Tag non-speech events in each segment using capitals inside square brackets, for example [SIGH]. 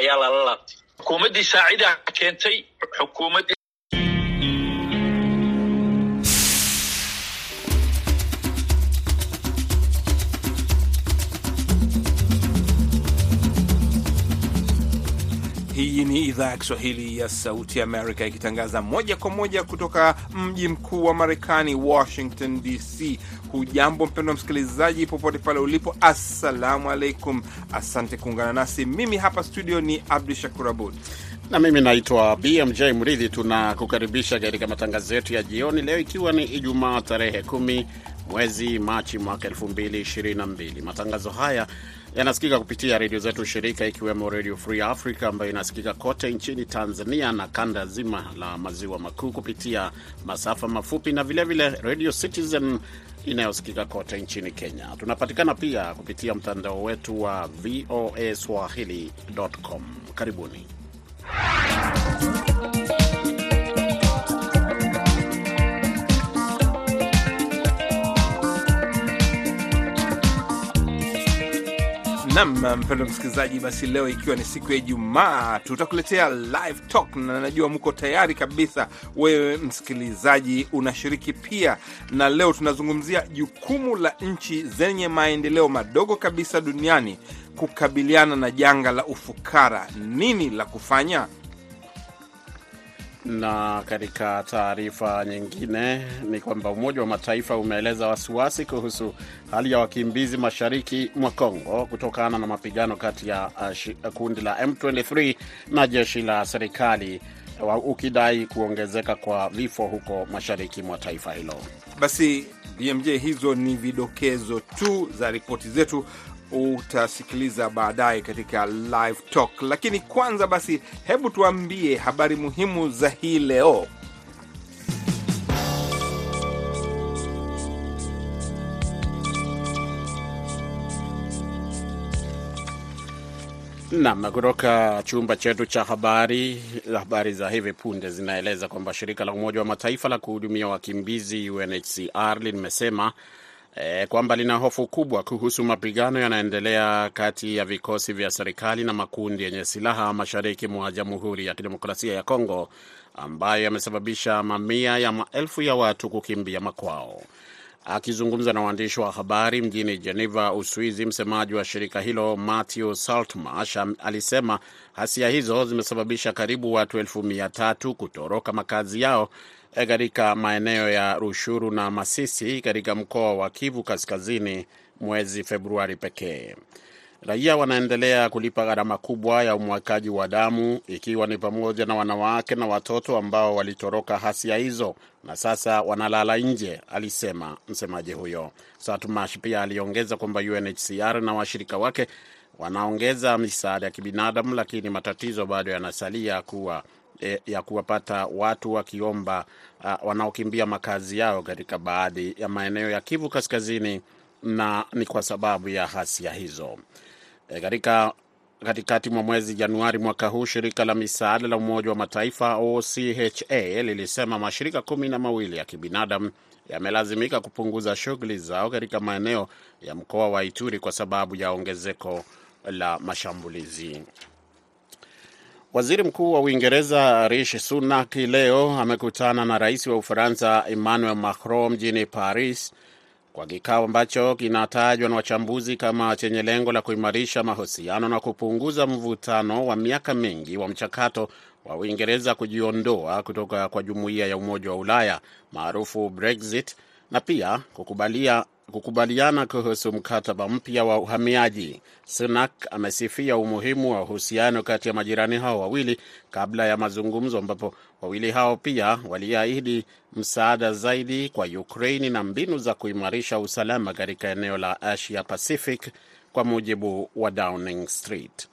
ayaa lala laabtay xukuumaddii saacidaa keentay xukuumaddii ni idhaa ya Kiswahili ya Sauti Amerika ikitangaza moja kwa moja kutoka mji mkuu wa Marekani, Washington DC. Hujambo mpendwa msikilizaji, popote pale ulipo, assalamu alaikum. Asante kuungana nasi. Mimi hapa studio ni Abdu Shakur Abud na mimi naitwa BMJ Mridhi. Tunakukaribisha katika matangazo yetu ya jioni leo, ikiwa ni Ijumaa tarehe kumi mwezi Machi mwaka 2022. Matangazo haya yanasikika kupitia redio zetu shirika ikiwemo Redio Free Africa ambayo inasikika kote nchini Tanzania na kanda zima la maziwa makuu kupitia masafa mafupi na vilevile Radio Citizen inayosikika kote nchini Kenya. Tunapatikana pia kupitia mtandao wetu wa VOA Swahili.com. Karibuni. Nam mpendo msikilizaji, basi leo ikiwa ni siku ya Ijumaa, tutakuletea live talk, na najua mko tayari kabisa. Wewe msikilizaji unashiriki pia, na leo tunazungumzia jukumu la nchi zenye maendeleo madogo kabisa duniani kukabiliana na janga la ufukara. Nini la kufanya? Na katika taarifa nyingine ni kwamba Umoja wa Mataifa umeeleza wasiwasi kuhusu hali ya wakimbizi mashariki mwa Kongo kutokana na mapigano kati ya uh, kundi la M23 na jeshi la serikali ukidai kuongezeka kwa vifo huko mashariki mwa taifa hilo. Basi BMJ, hizo ni vidokezo tu za ripoti zetu utasikiliza baadaye katika live talk, lakini kwanza basi, hebu tuambie habari muhimu za hii leo. Nam, kutoka chumba chetu cha habari. Habari za hivi punde zinaeleza kwamba shirika la Umoja wa Mataifa la kuhudumia wakimbizi UNHCR limesema E, kwamba lina hofu kubwa kuhusu mapigano yanaendelea kati ya vikosi vya serikali na makundi yenye silaha mashariki mwa Jamhuri ya Kidemokrasia ya Kongo ambayo yamesababisha mamia ya maelfu ya watu kukimbia makwao. Akizungumza na waandishi wa habari mjini Geneva, Uswizi, msemaji wa shirika hilo Matthew Saltmarsh alisema hasia hizo zimesababisha karibu watu elfu mia tatu kutoroka makazi yao katika maeneo ya Rushuru na Masisi katika mkoa wa Kivu Kaskazini mwezi Februari pekee. Raia wanaendelea kulipa gharama kubwa ya umwagaji wa damu, ikiwa ni pamoja na wanawake na watoto ambao walitoroka hasia hizo na sasa wanalala nje, alisema msemaji huyo. Satumash pia aliongeza kwamba UNHCR na washirika wake wanaongeza misaada ya kibinadamu, lakini matatizo bado yanasalia kuwa ya kuwapata watu wakiomba uh, wanaokimbia makazi yao katika baadhi ya maeneo ya Kivu Kaskazini, na ni kwa sababu ya hasia hizo. E, katika katikati mwa mwezi Januari mwaka huu shirika la misaada la Umoja wa Mataifa OCHA lilisema mashirika kumi na mawili ya kibinadamu yamelazimika kupunguza shughuli zao katika maeneo ya mkoa wa Ituri kwa sababu ya ongezeko la mashambulizi. Waziri Mkuu wa Uingereza Rishi Sunak leo amekutana na rais wa Ufaransa Emmanuel Macron mjini Paris kwa kikao ambacho kinatajwa na wachambuzi kama chenye lengo la kuimarisha mahusiano na kupunguza mvutano wa miaka mingi wa mchakato wa Uingereza kujiondoa kutoka kwa jumuiya ya Umoja wa Ulaya maarufu Brexit na pia kukubalia kukubaliana kuhusu mkataba mpya wa uhamiaji. Sunak amesifia umuhimu wa uhusiano kati ya majirani hao wawili kabla ya mazungumzo, ambapo wawili hao pia waliahidi msaada zaidi kwa Ukraini na mbinu za kuimarisha usalama katika eneo la Asia Pacific, kwa mujibu wa Downing Street.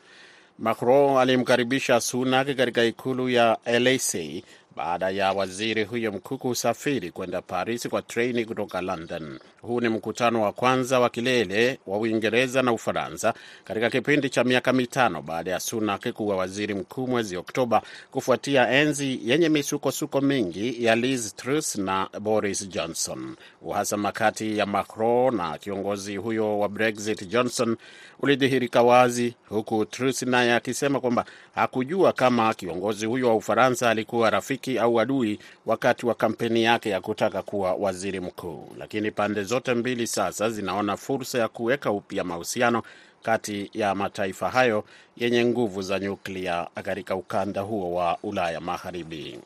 Macron alimkaribisha Sunak katika ikulu ya LAC baada ya waziri huyo mkuu kusafiri kwenda Paris kwa treni kutoka London. Huu ni mkutano wa kwanza wa kilele wa Uingereza na Ufaransa katika kipindi cha miaka mitano baada ya Sunak kuwa waziri mkuu mwezi Oktoba, kufuatia enzi yenye misukosuko mingi ya Liz Truss na Boris Johnson. Uhasama kati ya Macron na kiongozi huyo wa Brexit Johnson ulidhihirika wazi, huku Truss naye akisema kwamba hakujua kama kiongozi huyo wa Ufaransa alikuwa rafiki au adui wakati wa kampeni yake ya kutaka kuwa waziri mkuu. Lakini pande zote mbili sasa zinaona fursa ya kuweka upya mahusiano kati ya mataifa hayo yenye nguvu za nyuklia katika ukanda huo wa Ulaya Magharibi.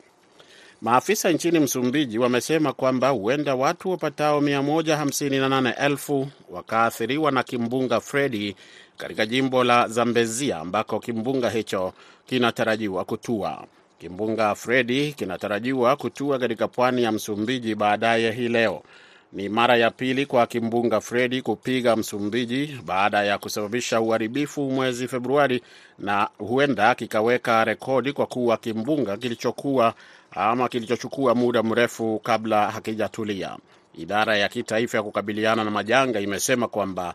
Maafisa nchini Msumbiji wamesema kwamba huenda watu wapatao 158,000 wakaathiriwa na kimbunga Fredi katika jimbo la Zambezia ambako kimbunga hicho kinatarajiwa kutua. Kimbunga Fredi kinatarajiwa kutua katika pwani ya Msumbiji baadaye hii leo. Ni mara ya pili kwa kimbunga Fredi kupiga Msumbiji baada ya kusababisha uharibifu mwezi Februari, na huenda kikaweka rekodi kwa kuwa kimbunga kilichokuwa ama kilichochukua muda mrefu kabla hakijatulia. Idara ya kitaifa ya kukabiliana na majanga imesema kwamba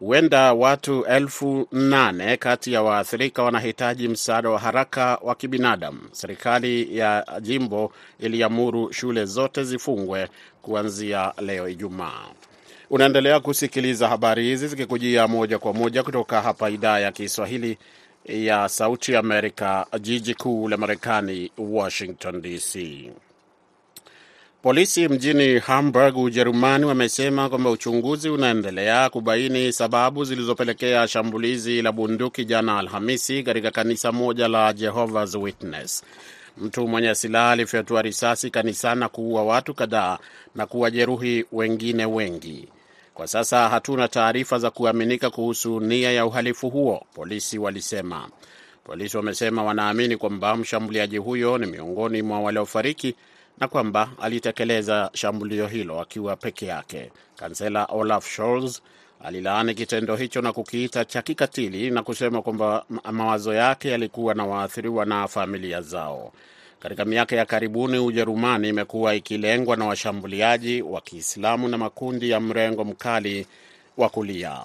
huenda watu elfu nane kati ya waathirika wanahitaji msaada wa haraka wa kibinadamu. Serikali ya jimbo iliamuru shule zote zifungwe kuanzia leo Ijumaa. Unaendelea kusikiliza habari hizi zikikujia moja kwa moja kutoka hapa idhaa ya Kiswahili ya Sauti Amerika, jiji kuu la Marekani, Washington DC. Polisi mjini Hamburg, Ujerumani, wamesema kwamba uchunguzi unaendelea kubaini sababu zilizopelekea shambulizi la bunduki jana Alhamisi katika kanisa moja la Jehovah's Witness. Mtu mwenye silaha alifyatua risasi kanisani na kuua watu kadhaa na kuwajeruhi wengine wengi. Kwa sasa hatuna taarifa za kuaminika kuhusu nia ya uhalifu huo, polisi walisema. Polisi wamesema wanaamini kwamba mshambuliaji huyo ni miongoni mwa waliofariki na kwamba alitekeleza shambulio hilo akiwa peke yake. Kansela Olaf Scholz alilaani kitendo hicho na kukiita cha kikatili na kusema kwamba mawazo yake yalikuwa na waathiriwa na familia zao. Katika miaka ya karibuni, Ujerumani imekuwa ikilengwa na washambuliaji wa Kiislamu na makundi ya mrengo mkali wa kulia.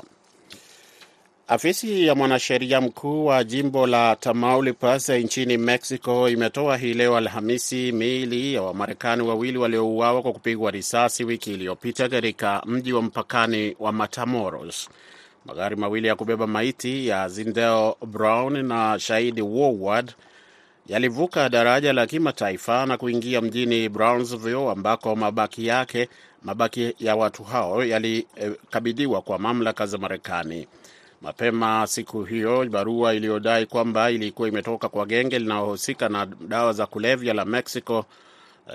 Afisi ya mwanasheria mkuu wa jimbo la Tamaulipas nchini Mexico imetoa hii leo Alhamisi miili ya Wamarekani wawili waliouawa kwa kupigwa risasi wiki iliyopita katika mji wa mpakani wa Matamoros. Magari mawili ya kubeba maiti ya Zindel Brown na Shahidi Woward yalivuka daraja la kimataifa na kuingia mjini Brownsville ambako mabaki yake mabaki ya watu hao yalikabidhiwa kwa mamlaka za Marekani. Mapema siku hiyo, barua iliyodai kwamba ilikuwa imetoka kwa genge linalohusika na dawa za kulevya la Mexico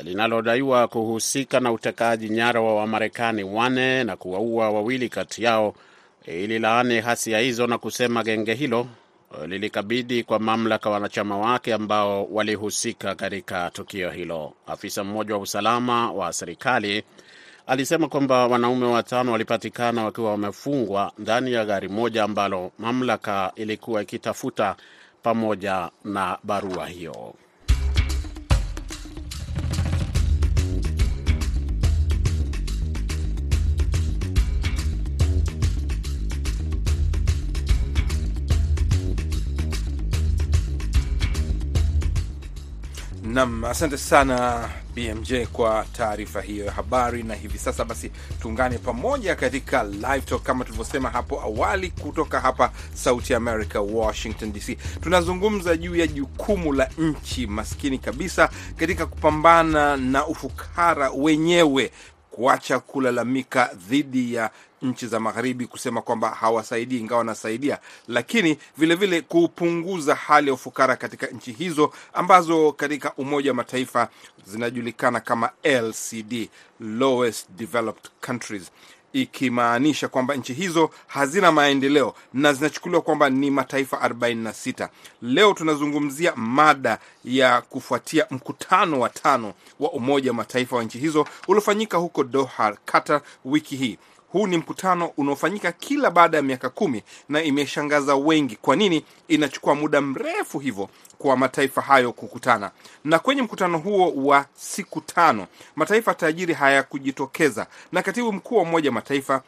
linalodaiwa kuhusika na utekaji nyara wa Wamarekani wane na kuwaua wawili kati yao ililaani hasia hizo na kusema genge hilo lilikabidhi kwa mamlaka wanachama wake ambao walihusika katika tukio hilo. Afisa mmoja wa usalama wa serikali alisema kwamba wanaume watano walipatikana wakiwa wamefungwa ndani ya gari moja ambalo mamlaka ilikuwa ikitafuta pamoja na barua hiyo. Nam, asante sana BMJ kwa taarifa hiyo ya habari. Na hivi sasa basi tuungane pamoja katika live talk kama tulivyosema hapo awali, kutoka hapa Sauti America, Washington DC. Tunazungumza juu ya jukumu la nchi maskini kabisa katika kupambana na ufukara wenyewe, kuacha kulalamika dhidi ya nchi za magharibi kusema kwamba hawasaidii, ingawa wanasaidia, lakini vilevile vile kupunguza hali ya ufukara katika nchi hizo ambazo katika Umoja wa Mataifa zinajulikana kama LCD, lowest developed countries, ikimaanisha kwamba nchi hizo hazina maendeleo na zinachukuliwa kwamba ni mataifa 46. Leo tunazungumzia mada ya kufuatia mkutano wa tano wa Umoja wa Mataifa wa nchi hizo uliofanyika huko Doha, Qatar wiki hii Huu ni mkutano unaofanyika kila baada ya miaka kumi na imeshangaza wengi. Kwa nini inachukua muda mrefu hivyo kwa mataifa hayo kukutana? Na kwenye mkutano huo wa siku tano mataifa tajiri hayakujitokeza, na katibu mkuu wa Umoja Mataifa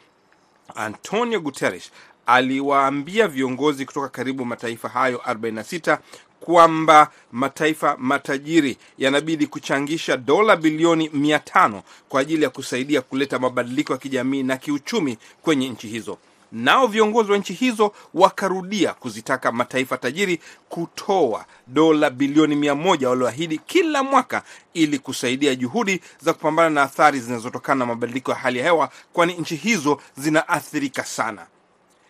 Antonio Guterres aliwaambia viongozi kutoka karibu mataifa hayo 46 kwamba mataifa matajiri yanabidi kuchangisha dola bilioni mia tano kwa ajili ya kusaidia kuleta mabadiliko ya kijamii na kiuchumi kwenye nchi hizo. Nao viongozi wa nchi hizo wakarudia kuzitaka mataifa tajiri kutoa dola bilioni mia moja walioahidi kila mwaka ili kusaidia juhudi za kupambana na athari zinazotokana na mabadiliko ya hali ya hewa, kwani nchi hizo zinaathirika sana.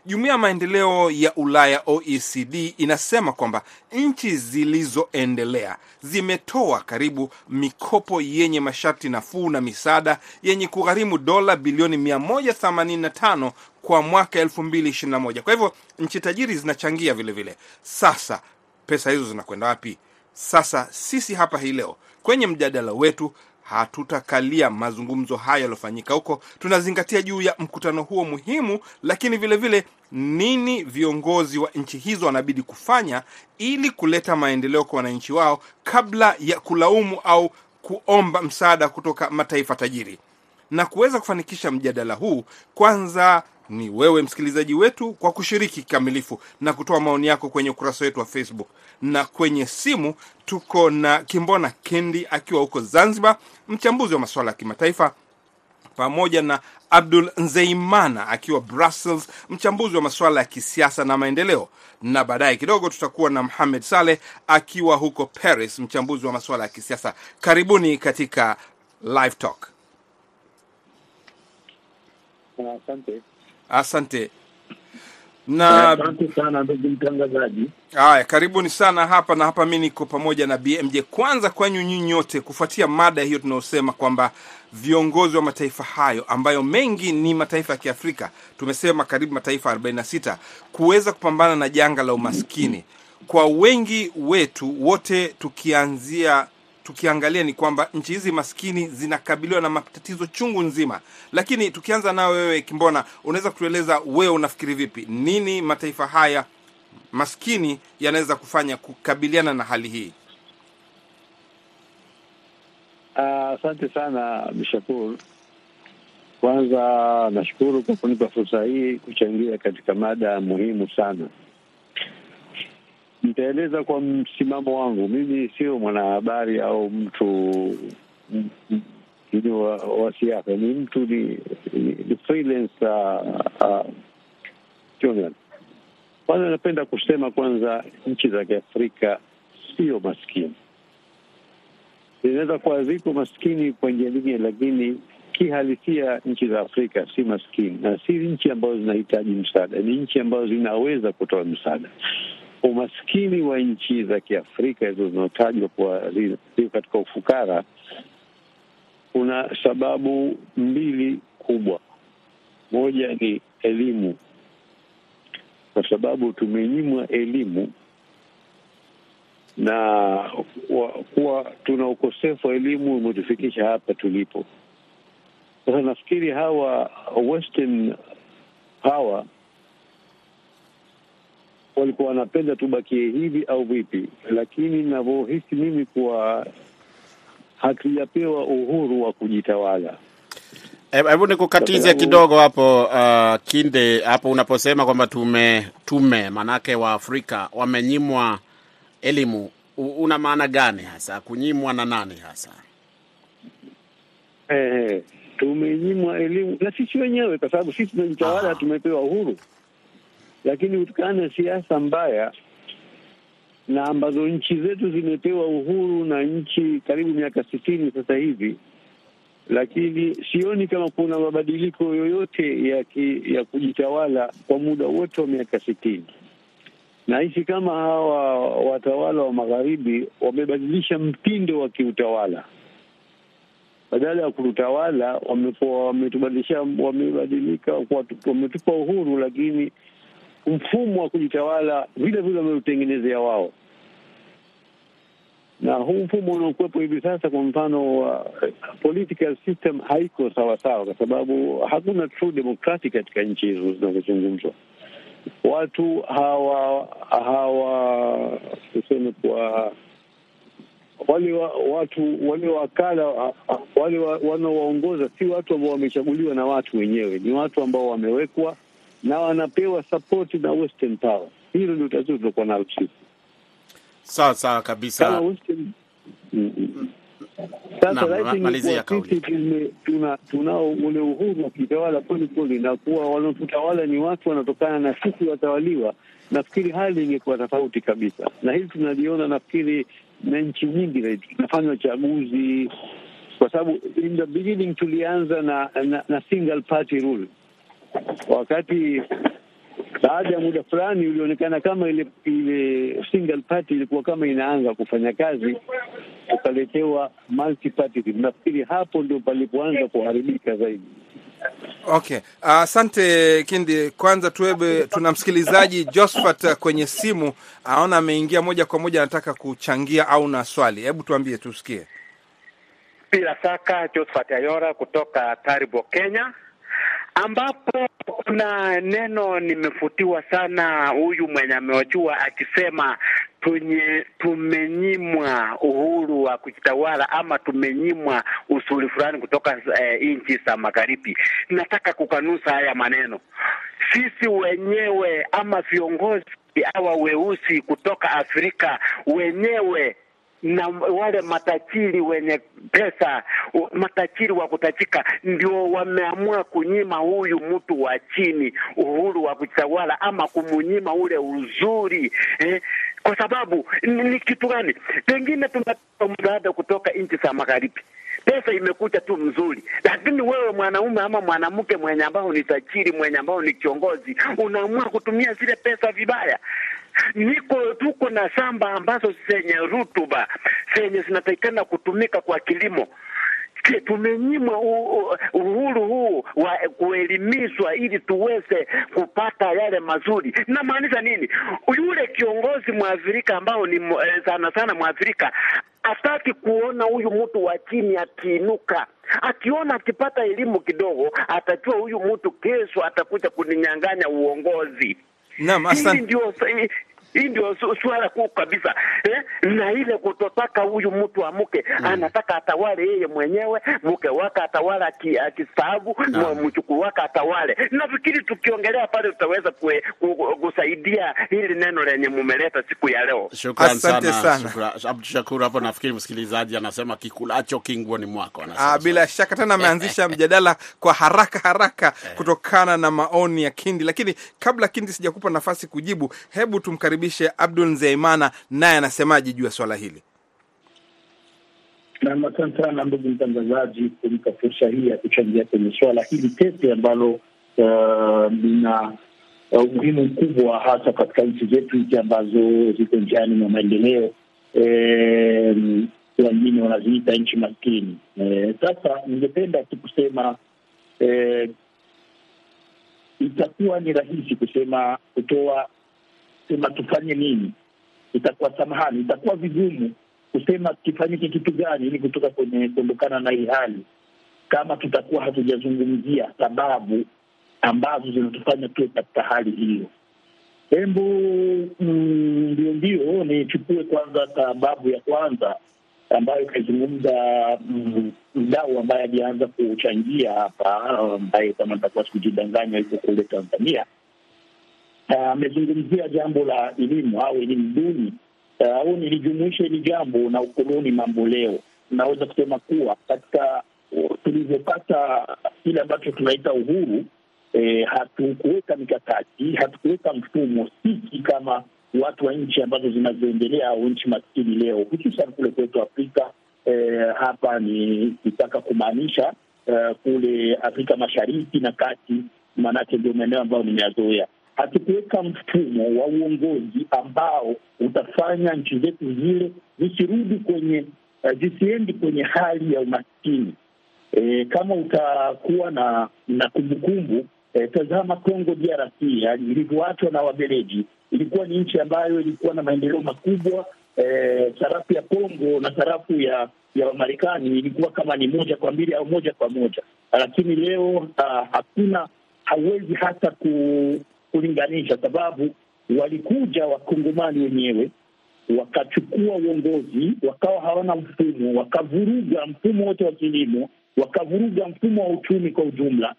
Jumuiya ya maendeleo ya Ulaya OECD inasema kwamba nchi zilizoendelea zimetoa karibu mikopo yenye masharti nafuu na misaada yenye kugharimu dola bilioni 185 kwa mwaka 2021. Kwa hivyo nchi tajiri zinachangia vile vile. Sasa pesa hizo zinakwenda wapi? Sasa sisi hapa hii leo kwenye mjadala wetu hatutakalia mazungumzo haya yaliyofanyika huko. Tunazingatia juu ya mkutano huo muhimu, lakini vilevile vile nini viongozi wa nchi hizo wanabidi kufanya ili kuleta maendeleo kwa wananchi wao kabla ya kulaumu au kuomba msaada kutoka mataifa tajiri. Na kuweza kufanikisha mjadala huu, kwanza ni wewe msikilizaji wetu kwa kushiriki kikamilifu na kutoa maoni yako kwenye ukurasa wetu wa Facebook na kwenye simu. Tuko na Kimbona Kendi akiwa huko Zanzibar, mchambuzi wa masuala ya kimataifa, pamoja na Abdul Nzeimana akiwa Brussels, mchambuzi wa masuala ya kisiasa na maendeleo, na baadaye kidogo tutakuwa na Mohamed Saleh akiwa huko Paris, mchambuzi wa masuala ya kisiasa. Karibuni katika Live. Asante. Asante na Asante sana ndugu mtangazaji. haya, karibuni sana hapa na hapa. Mi niko pamoja na BMJ. Kwanza kwenyu nyinyi nyote, kufuatia mada hiyo tunayosema kwamba viongozi wa mataifa hayo ambayo mengi ni mataifa ya Kiafrika, tumesema karibu mataifa 46 kuweza kupambana na janga la umaskini. Kwa wengi wetu wote, tukianzia tukiangalia ni kwamba nchi hizi maskini zinakabiliwa na matatizo chungu nzima, lakini tukianza nao wewe Kimbona, unaweza kutueleza wewe unafikiri vipi, nini mataifa haya maskini yanaweza kufanya kukabiliana na hali hii? Asante Asante sana Abdushakur. Kwanza nashukuru kwa kunipa fursa hii kuchangia katika mada muhimu sana. Nitaeleza kwa msimamo wangu. Mimi sio mwanahabari au mtu wa, wa siasa, ni mtu ni, ni, ni freelance uh, journalist. Kwanza napenda kusema kwanza, nchi za Kiafrika sio maskini zinaweza kuwa ziko maskini kwa njia nyingine, lakini kihalisia nchi za Afrika si maskini na si nchi ambazo zinahitaji msaada, ni nchi ambazo zinaweza kutoa msaada. Umaskini wa nchi za Kiafrika hizo zinaotajwa kuwa zio katika ufukara, kuna sababu mbili kubwa. Moja ni elimu, kwa sababu tumenyimwa elimu na wa- kuwa tuna ukosefu wa elimu umetufikisha hapa tulipo. Sasa nafikiri hawa western power walikuwa wanapenda tubakie hivi au vipi, lakini navyohisi mimi kuwa hatujapewa uhuru wa kujitawala. Hebu hebu nikukatize kidogo hapo uh, Kinde, hapo unaposema kwamba tume tume manake wa Afrika wamenyimwa elimu, una maana gani hasa? Kunyimwa na nani hasa? Eh, tumenyimwa elimu na sisi wenyewe, kwa sababu sisi tunajitawala, Ah. tumepewa uhuru, lakini kutokana na siasa mbaya na ambazo nchi zetu zimepewa uhuru na nchi karibu miaka sitini sasa hivi, lakini sioni kama kuna mabadiliko yoyote ya ki, ya kujitawala kwa muda wote wa miaka sitini. Nahisi kama hawa watawala wa magharibi wamebadilisha mtindo wa kiutawala badala ya kututawala wamekuwa wametubadilisha, wamebadilika, wametupa uhuru, lakini mfumo wa kujitawala vile vile wameutengenezea wao, na huu mfumo unaokuwepo hivi sasa, kwa mfano uh, political system haiko sawasawa, kwa sababu hakuna true democratic katika nchi hizo zinazozungumzwa. Watu hawa hawa tuseme kwa wale wa, watu wale wakala wale wa, wanaowaongoza si watu ambao wamechaguliwa na watu wenyewe, ni watu ambao wamewekwa na wanapewa sapoti na western power. Hilo ndio tatizo tulikuwa nalo sisi. Sawa sawa kabisa. Kama western Mm, mm. Sasa sisi tuna- tunao ule uhuru wa kutawala kweli kweli, na kuwa wanaotutawala ni watu wanatokana na sisi watawaliwa. Nafikiri hali ingekuwa tofauti kabisa, na hili tunaliona nafikiri na nchi nyingi zaidi. Tunafanywa chaguzi kwa sababu in the beginning tulianza na, na, na single party rule wakati baada ya muda fulani ulionekana kama ile ile single party ilikuwa kama inaanza kufanya kazi, ukaletewa multi party. Nafikiri hapo ndio palipoanza kuharibika zaidi. Okay, asante Kindi. Kwanza tuwebe, tuna msikilizaji Josphat kwenye simu, aona ameingia moja kwa moja, anataka kuchangia au na swali. Hebu tuambie tusikie. Bila shaka Josphat Ayora kutoka Taribo, Kenya, ambapo kuna neno nimefutiwa sana, huyu mwenye amewajua akisema tunye tumenyimwa uhuru wa kujitawala ama tumenyimwa usuli fulani kutoka eh, nchi za magharibi. Nataka kukanusa haya maneno. Sisi wenyewe ama viongozi hawa weusi kutoka Afrika wenyewe na wale matajiri wenye pesa, matajiri wa kutajika, ndio wameamua kunyima huyu mtu wa chini uhuru wa kutawala ama kumunyima ule uzuri eh? Kwa sababu ni, ni kitu gani? Pengine tunapata msaada kutoka nchi za magharibi pesa imekuja tu mzuri, lakini wewe mwanaume ama mwanamke mwenye ambao ni tajiri, mwenye ambao ni kiongozi, unaamua kutumia zile pesa vibaya. Niko tuko na shamba ambazo zenye rutuba zenye zinatakikana kutumika kwa kilimo. Tumenyimwa uhuru huu wa kuelimishwa ili tuweze kupata yale mazuri. Namaanisha nini? Yule kiongozi mwafrika ambao ni eh, sana sana mwafrika hataki kuona huyu mtu wa chini akiinuka. Akiona akipata elimu kidogo, atajua huyu mtu kesho atakuja kuninyang'anya uongozi. Naam, asante. Hii- ndio su- suala kuu kabisa eh? Na ile kutotaka huyu mtu amuke anataka atawale yeye mwenyewe, mke wake atawale akistaabu, mchukuu wake atawale. Nafikiri tukiongelea pale tutaweza kusaidia hili neno lenye mumeleta siku ya leo. Shukrani sana, sana. Abdu Shakur. Hapo nafikiri msikilizaji anasema kikulacho kinguoni mwako. anasema Ah, bila shaka tena ameanzisha [LAUGHS] mjadala kwa haraka haraka kutokana na maoni ya Kindi, lakini kabla Kindi sijakupa nafasi kujibu, hebu tumkaribishe Abdul Nzeimana, naye anasemaje juu ya swala hili. Nam, asante sana ndugu mtangazaji, kunipa fursa hii ya kuchangia kwenye swala hili tete ambalo uh, lina uh, umuhimu mkubwa hasa katika nchi zetu hizi ambazo ziko njiani mwa maendeleo, eh, wengine wanaziita nchi maskini. Eh, Sasa ningependa tu kusema eh, itakuwa ni rahisi kusema kutoa sema tufanye nini, itakuwa samahani, itakuwa vigumu kusema kifanyike kitu gani ili kutoka kwenye kuondokana na hii hali, kama tutakuwa hatujazungumzia sababu ambazo zinatufanya tuwe katika hali hiyo. Hembu mm, ndio ndio nichukue kwanza sababu ya kwanza ambayo ikazungumza mm, ambaye alianza kuchangia hapa, ambaye kama nitakuwa sikujidanganya yuko kule Tanzania Ah, amezungumzia jambo la elimu au elimu duni Ah, au nilijumuisha hili jambo na ukoloni mambo leo. Naweza kusema kuwa katika uh, tulivyopata kile ambacho tunaita uhuru eh, hatukuweka mikakati, hatukuweka mfumo sisi kama watu wa nchi ambazo zinazoendelea au nchi maskini leo, hususan kule kwetu Afrika. Eh, hapa ni kitaka kumaanisha eh, kule Afrika Mashariki na Kati, maanake ndio maeneo ambayo nimeyazoea hatukuweka mfumo wa uongozi ambao utafanya nchi zetu zile zisirudi kwenye uh, zisiendi kwenye hali ya umaskini. E, kama utakuwa na na kumbukumbu e, tazama Congo DRC ilivyoachwa na Wabeleji, ilikuwa ni nchi ambayo ilikuwa na maendeleo makubwa E, sarafu ya Kongo na sarafu ya ya Wamarekani ilikuwa kama ni moja kwa mbili au moja kwa moja, lakini leo uh, hakuna hauwezi hata ku, kulinganisha, sababu walikuja wakongomani wenyewe wakachukua uongozi, wakawa hawana mfumo, wakavuruga mfumo wote wa kilimo, wakavuruga mfumo wa uchumi kwa ujumla.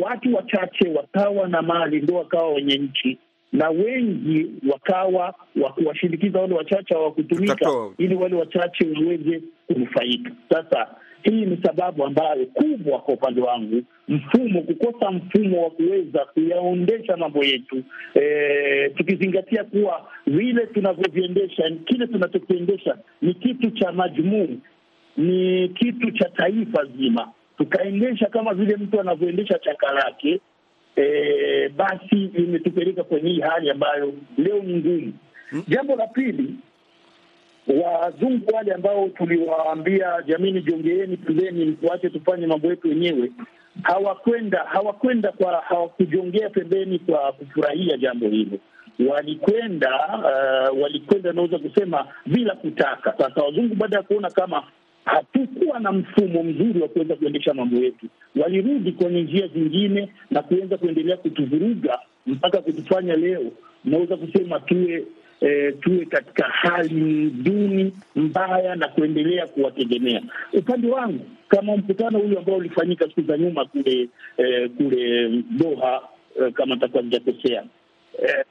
Watu wachache wakawa na mali, ndo wakawa wenye nchi, na wengi wakawa wakuwashindikiza wale wachache hawakutumika, ili wale wachache waweze kunufaika. Sasa hii ni sababu ambayo kubwa kwa upande wangu, mfumo kukosa mfumo wa kuweza kuyaondesha mambo yetu e, tukizingatia kuwa vile tunavyoviendesha, kile tunachokiendesha ni kitu cha majumuu, ni kitu cha taifa zima, tukaendesha kama vile mtu anavyoendesha chaka lake e, basi imetupeleka kwenye hii hali ambayo leo ni ngumu. Jambo la pili, wazungu wale ambao tuliwaambia jamini, jongeeni pembeni, tuache tufanye mambo yetu wenyewe, hawakwenda hawakwenda kwa hawakujongea pembeni kwa kufurahia jambo hilo, walikwenda uh, walikwenda naweza kusema bila kutaka. Sasa wazungu baada ya kuona kama hatukuwa na mfumo mzuri wa kuweza kuendesha mambo yetu, walirudi kwenye njia zingine na kuweza kuendelea kutuvuruga mpaka kutufanya leo naweza kusema tuwe e, tuwe katika hali duni mbaya na kuendelea kuwategemea. Upande wangu kama mkutano huyu ambao ulifanyika siku za nyuma kule e, kule Doha e, kama nitakuwa sijakosea e,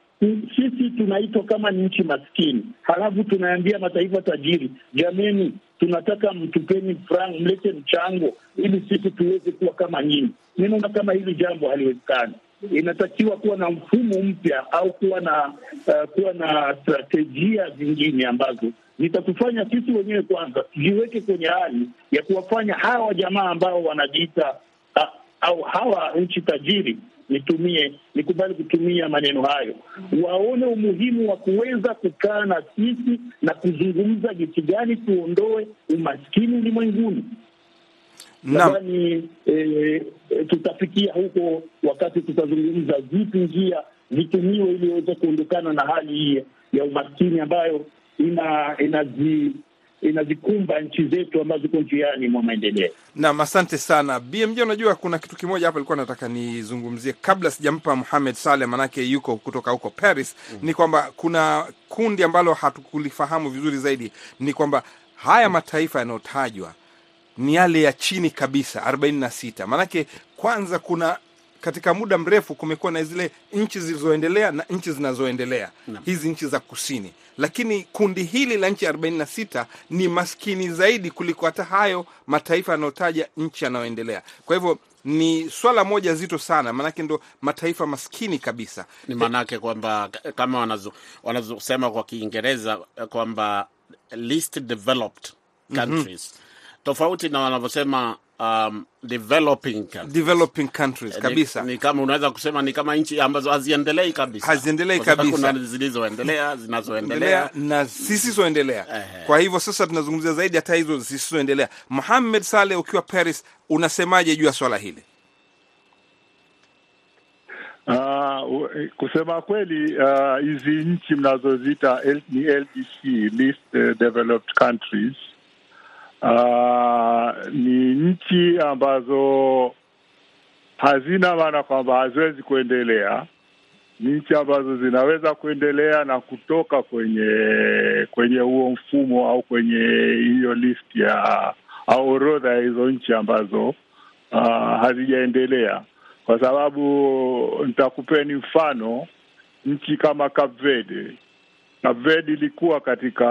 sisi tunaitwa kama ni nchi maskini, halafu tunaambia mataifa tajiri, jameni, tunataka mtupeni franc, mlete mchango ili sisi tuweze kuwa kama nyinyi. Mi naona kama hili jambo haliwezekani. Inatakiwa kuwa na mfumo mpya au kuwa na uh, kuwa na strategia zingine ambazo zitatufanya sisi wenyewe kwanza tujiweke kwenye hali ya kuwafanya hawa jamaa ambao wanajiita uh, au hawa nchi tajiri nitumie nikubali kutumia maneno hayo, waone umuhimu wa kuweza kukaa na sisi na kuzungumza jinsi gani tuondoe umaskini ulimwenguni. Nadhani e, eh, tutafikia huko wakati tutazungumza vipi njia zitumiwe ili iweze kuondokana na hali hii ya umaskini ambayo ina inazi inazikumba nchi zetu ambazo ziko njiani mwa maendeleo. Naam, asante sana BMJ. Unajua kuna kitu kimoja hapa ilikuwa nataka nizungumzie kabla sijampa Muhamed Saleh, manake yuko kutoka huko Paris. Ni kwamba kuna kundi ambalo hatukulifahamu vizuri zaidi, ni kwamba haya mataifa yanayotajwa ni yale ya chini kabisa 46. Maanake kwanza kuna katika muda mrefu kumekuwa na zile nchi zilizoendelea na nchi zinazoendelea, hizi nchi za kusini, lakini kundi hili la nchi 46 ni maskini zaidi kuliko hata hayo mataifa yanayotaja nchi yanayoendelea. Kwa hivyo ni swala moja zito sana, maanake ndo mataifa maskini kabisa. Ni maanake kwamba kama wanazo- wanazosema kwa Kiingereza eh, kwamba least developed countries tofauti na wanavyosema um, developing countries. Developing countries kabisa. Ni, ni kama unaweza kusema ni kama nchi ambazo haziendelei kabisa, Haziendelei kabisa. Kuna zilizoendelea, [LAUGHS] zinazoendelea. na zisizoendelea. Kwa hivyo sasa tunazungumzia zaidi hata hizo zisizoendelea. Muhamed Saleh, ukiwa Paris, unasemaje juu ya swala hili? Uh, kusema kweli uh, hizi nchi mnazoziita ni LDC, least uh, developed countries uh, ni nchi ambazo hazina maana kwamba haziwezi kuendelea. Ni nchi ambazo zinaweza kuendelea na kutoka kwenye kwenye huo mfumo au kwenye hiyo list ya au orodha ya hizo nchi ambazo uh, hazijaendelea kwa sababu nitakupeni mfano nchi kama Cape Verde. Cape VED ilikuwa katika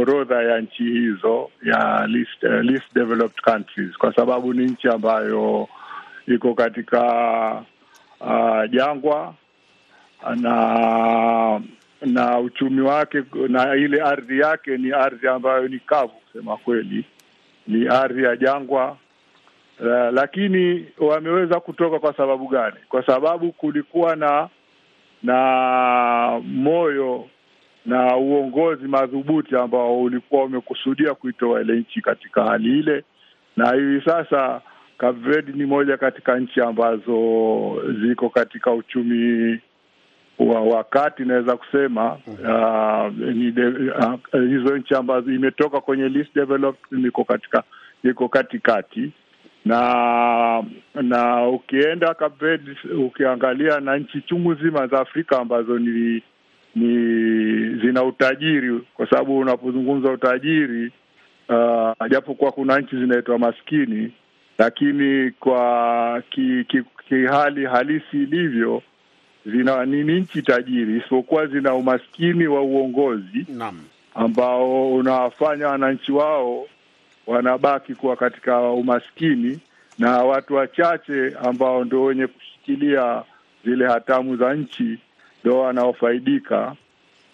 orodha ya nchi hizo ya least, uh, least developed countries kwa sababu ni nchi ambayo iko katika uh, jangwa na na uchumi wake na ile ardhi yake ni ardhi ambayo ni kavu, kusema kweli, ni ardhi ya jangwa Uh, lakini wameweza kutoka kwa sababu gani? Kwa sababu kulikuwa na na moyo na uongozi madhubuti ambao ulikuwa umekusudia kuitoa ile nchi katika hali ile, na hivi sasa Cape Verde ni moja katika nchi ambazo ziko katika uchumi wa wakati naweza kusema. Uh, uh, hizo nchi ambazo imetoka kwenye least developed niko katika iko katikati na na ukienda Cape ukiangalia na nchi chungu zima za Afrika ambazo ni ni zina utajiri, kwa sababu unapozungumza utajiri uh, japokuwa kuna nchi zinaitwa maskini, lakini kwa ki, ki, kihali halisi ilivyo zina ni ni nchi tajiri, isipokuwa zina umaskini wa uongozi Naam. ambao unawafanya wananchi wao wanabaki kuwa katika umaskini na watu wachache ambao ndio wenye kushikilia zile hatamu za nchi ndio wanaofaidika.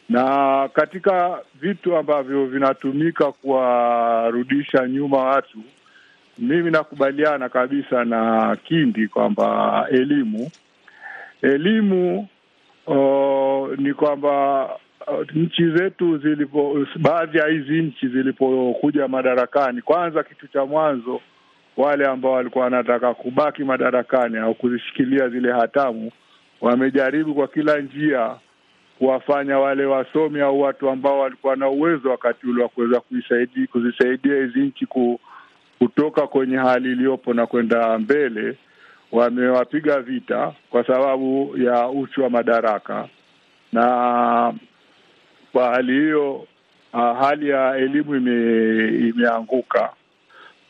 Na katika vitu ambavyo vinatumika kuwarudisha nyuma watu, mimi nakubaliana kabisa na Kindi kwamba elimu elimu o, ni kwamba nchi zetu zilipo, baadhi ya hizi nchi zilipokuja madarakani, kwanza, kitu cha mwanzo, wale ambao walikuwa wanataka kubaki madarakani au kuzishikilia zile hatamu, wamejaribu kwa kila njia kuwafanya wale wasomi au watu ambao walikuwa na uwezo wakati ule wa kuweza kuzisaidia hizi nchi ku, kutoka kwenye hali iliyopo na kwenda mbele wamewapiga vita kwa sababu ya uchu wa madaraka, na kwa hali hiyo uh, hali ya elimu ime, imeanguka.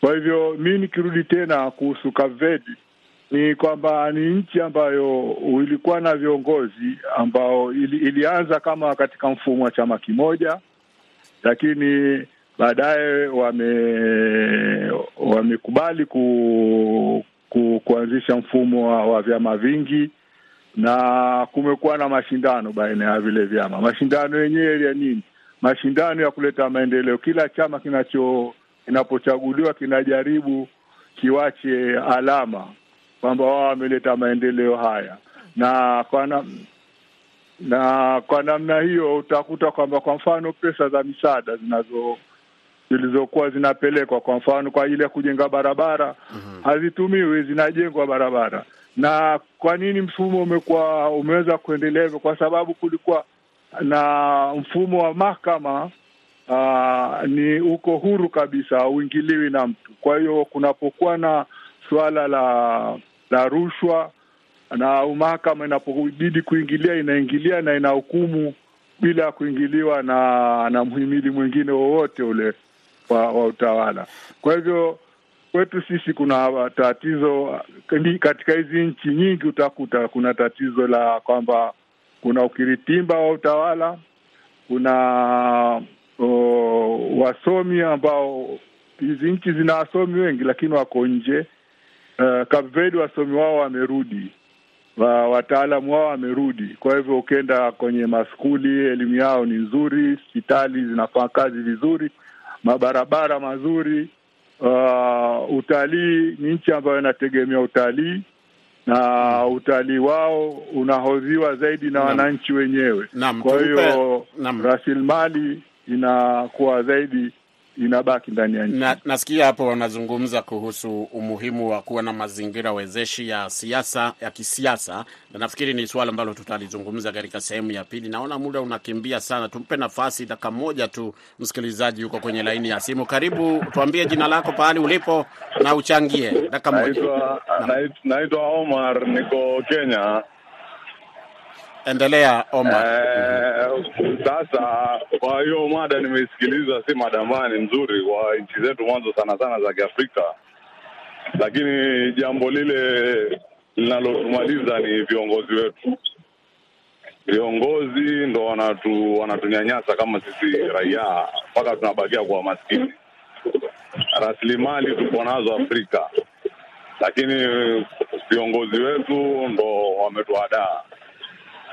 Kwa hivyo mi nikirudi tena kuhusu Kavedi ni kwamba ni nchi ambayo ilikuwa na viongozi ambao ili, ilianza kama katika mfumo wa chama kimoja, lakini baadaye wame wamekubali ku ku, kuanzisha mfumo wa, wa vyama vingi na kumekuwa na mashindano baina ya vile vyama. Mashindano yenyewe ya nini? Mashindano ya kuleta maendeleo. Kila chama kinacho kinapochaguliwa kinajaribu kiwache alama kwamba wao wameleta maendeleo haya, na kwa na, na kwa namna hiyo utakuta kwamba kwa mfano pesa za misaada zinazo zilizokuwa zinapelekwa kwa mfano kwa ajili ya kujenga barabara mm-hmm. hazitumiwi, zinajengwa barabara. Na kwa nini mfumo umekuwa umeweza kuendelea hivyo? Kwa sababu kulikuwa na mfumo wa mahakama uh, ni uko huru kabisa, hauingiliwi na mtu. Kwa hiyo kunapokuwa na suala la la rushwa na mahakama inapobidi kuingilia, inaingilia na inahukumu bila kuingiliwa na na mhimili mwingine wowote ule wa, wa utawala. Kwa hivyo kwetu sisi kuna tatizo katika hizi nchi nyingi, utakuta kuna tatizo la kwamba kuna ukiritimba wa utawala, kuna o, wasomi ambao hizi nchi zina wasomi wengi lakini wako nje. Uh, Cape Verde wasomi wao wamerudi, wa, wataalamu wao wamerudi. Kwa hivyo ukienda kwenye maskuli elimu yao ni nzuri, hospitali zinafanya kazi vizuri mabarabara mazuri. Uh, utalii ni nchi ambayo inategemea utalii na utalii wao unahodhiwa zaidi na wananchi wenyewe. Kwa hiyo rasilimali inakuwa zaidi inabaki ndani ya nchi. Na, nasikia hapo wanazungumza kuhusu umuhimu wa kuwa na mazingira wezeshi ya siasa ya kisiasa, na nafikiri ni suala ambalo tutalizungumza katika sehemu ya pili. Naona muda unakimbia sana, tumpe nafasi dakika moja tu. Msikilizaji yuko kwenye laini ya simu, karibu, tuambie jina lako, pahali ulipo na uchangie dakika moja. Naitwa nait- Omar, niko Kenya. Endelea Omar. Eh, Sasa kwa hiyo mada nimeisikiliza, si mada ambayo ni nzuri kwa nchi zetu mwanzo sana sana za Kiafrika, lakini jambo lile linalotumaliza ni viongozi wetu. Viongozi ndo wanatu wanatunyanyasa kama sisi raia, mpaka tunabakia kuwa maskini. Rasilimali tuko nazo Afrika, lakini viongozi wetu ndo wametuadaa.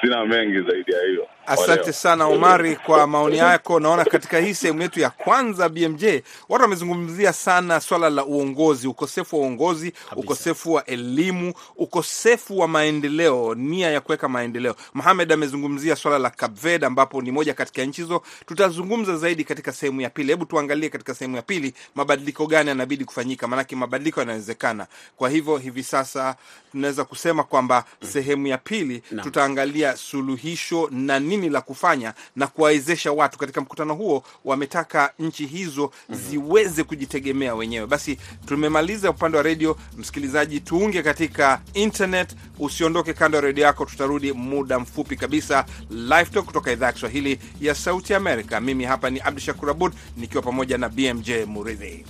Sina mengi zaidi ya hiyo. Asante sana Omari kwa maoni yako. Naona katika hii sehemu yetu ya kwanza BMJ watu wamezungumzia sana swala la uongozi, ukosefu wa uongozi, ukosefu wa elimu, ukosefu wa maendeleo, nia ya kuweka maendeleo. Mohamed amezungumzia swala la Cape Verde ambapo ni moja katika nchi hizo. Tutazungumza zaidi katika sehemu ya pili. Hebu tuangalie katika sehemu ya pili mabadiliko gani yanabidi kufanyika, maanake mabadiliko yanawezekana. Kwa hivyo hivi sasa tunaweza kusema kwamba sehemu ya pili tutaangalia suluhisho na nini la kufanya na kuwawezesha watu. Katika mkutano huo wametaka nchi hizo ziweze kujitegemea wenyewe. Basi tumemaliza upande wa redio. Msikilizaji, tuunge katika internet, usiondoke kando ya redio yako. Tutarudi muda mfupi kabisa, live talk kutoka idhaa ya Kiswahili ya Sauti Amerika. Mimi hapa ni Abdu Shakur Abud nikiwa pamoja na BMJ Muridhi.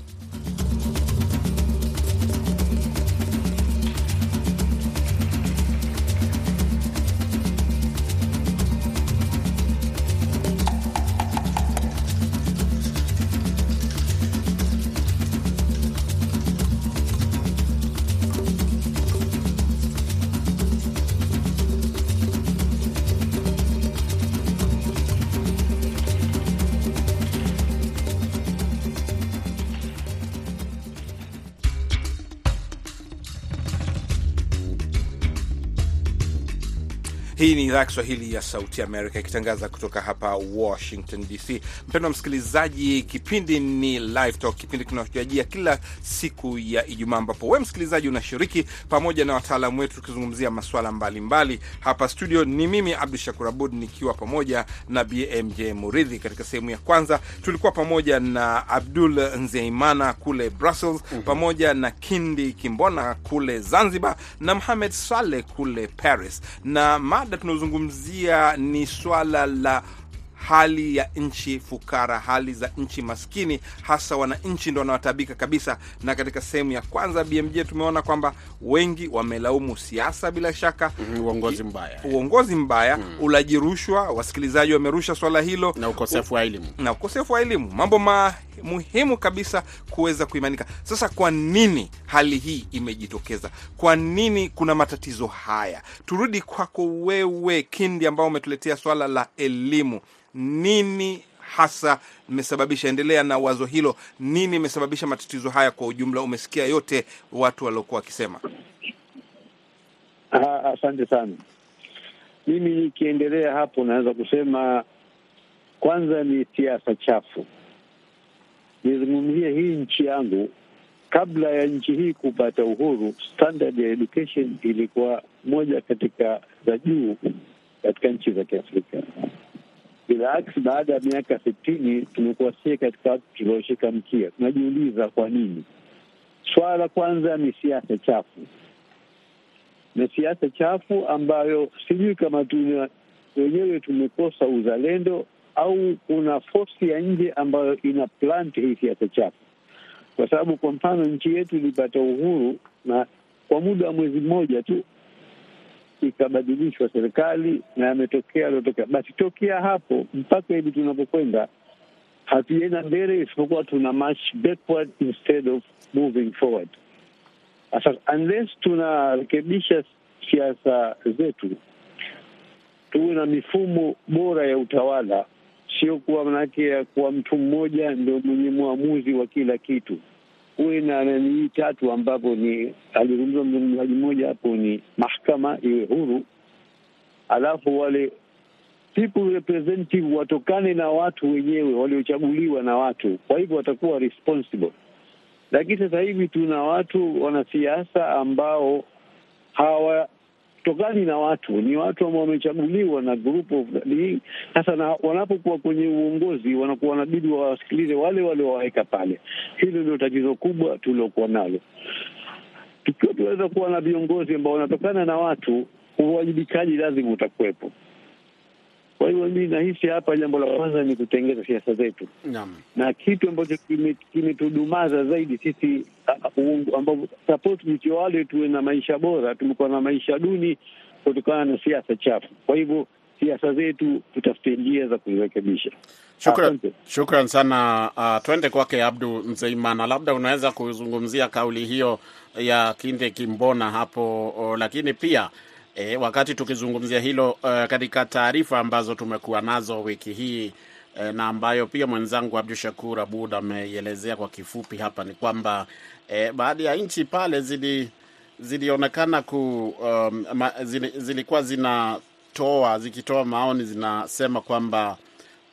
Hii ni idhaa ya Kiswahili ya Sauti Amerika ikitangaza kutoka hapa Washington DC. Mpendwa msikilizaji, kipindi ni Live Talk, kipindi kinachojia kila siku ya Ijumaa, ambapo we msikilizaji unashiriki pamoja na wataalamu wetu tukizungumzia masuala mbalimbali. Hapa studio ni mimi Abdu Shakur Abud nikiwa pamoja na BMJ Muridhi. Katika sehemu ya kwanza tulikuwa pamoja na Abdul Nzeimana kule Brussels, pamoja na Kindi Kimbona kule Zanzibar na mhamed Saleh kule Paris, na mada tunaozungumzia ni swala la hali ya nchi fukara, hali za nchi maskini, hasa wananchi ndo wanaotabika kabisa. Na katika sehemu ya kwanza BMJ tumeona kwamba wengi wamelaumu siasa, bila shaka Mhm, uongozi mbaya uongozi mbaya, ulaji rushwa, wasikilizaji wamerusha swala hilo na ukosefu wa elimu. na ukosefu wa elimu, mambo ma muhimu kabisa kuweza kuimanika. Sasa kwa nini hali hii imejitokeza? Kwa nini kuna matatizo haya? Turudi kwako wewe Kindi, ambao umetuletea swala la elimu. Nini hasa imesababisha? Endelea na wazo hilo. Nini imesababisha matatizo haya kwa ujumla? Umesikia yote watu waliokuwa wakisema. Asante sana. Mimi nikiendelea hapo, naweza kusema kwanza ni siasa chafu. Nizungumzie hii nchi yangu. Kabla ya nchi hii kupata uhuru, standard ya education ilikuwa moja katika za juu katika nchi za Kiafrika. Bilaaksi, baada ya miaka sitini tumekuwa sie katika watu tulioshika mkia. Tunajiuliza kwa nini. Swala la kwanza ni siasa chafu na siasa chafu ambayo sijui kama tuna wenyewe tumekosa uzalendo au kuna fosi ya nje ambayo ina plant hii siasa chafu, kwa sababu kwa mfano nchi yetu ilipata uhuru na kwa muda wa mwezi mmoja tu ikabadilishwa serikali na yametokea aliotokea. Basi tokea hapo mpaka hivi tunapokwenda hatujaenda mbele, isipokuwa tuna march backward instead of moving forward. Sasa unless tunarekebisha siasa zetu, tuwe na mifumo bora ya utawala, sio kuwa manake ya kuwa mtu mmoja ndio mwenye mwamuzi wa kila kitu. Uwe na nanii tatu ambapo ni alizungumza mzungumzaji mmoja hapo, ni mahakama iwe huru, alafu wale people representative watokane na watu wenyewe waliochaguliwa na watu, kwa hivyo watakuwa responsible. Lakini sasa hivi tuna watu wanasiasa ambao hawatokani na watu, ni watu ambao wamechaguliwa na group of ni- sasa, na wanapokuwa kwenye uongozi wanakuwa wanabidi wawasikilize wale waliowaweka pale. Hilo ndio tatizo kubwa tuliokuwa nalo. Tukiwa tunaweza kuwa na viongozi ambao wanatokana na watu, uwajibikaji lazima utakuwepo. Kwa hiyo mi nahisi hapa jambo la kwanza ni kutengeza siasa zetu Naam. na kitu ambacho kime- kimetudumaza zaidi sisi ambao support nchi wale tuwe na maisha bora, tumekuwa na maisha duni kutokana na siasa chafu. Kwa hivyo siasa zetu tutafute njia za kuzirekebisha. Shukran, shukran sana. Uh, twende kwake Abdu Mzeimana, labda unaweza kuzungumzia kauli hiyo ya Kinde Kimbona hapo o, lakini pia E, wakati tukizungumzia hilo uh, katika taarifa ambazo tumekuwa nazo wiki hii e, na ambayo pia mwenzangu Abdu Shakur Abud ameielezea kwa kifupi hapa ni kwamba e, baadhi ya nchi pale zili zilionekana ku um, zili, zilikuwa zinatoa zikitoa maoni zinasema kwamba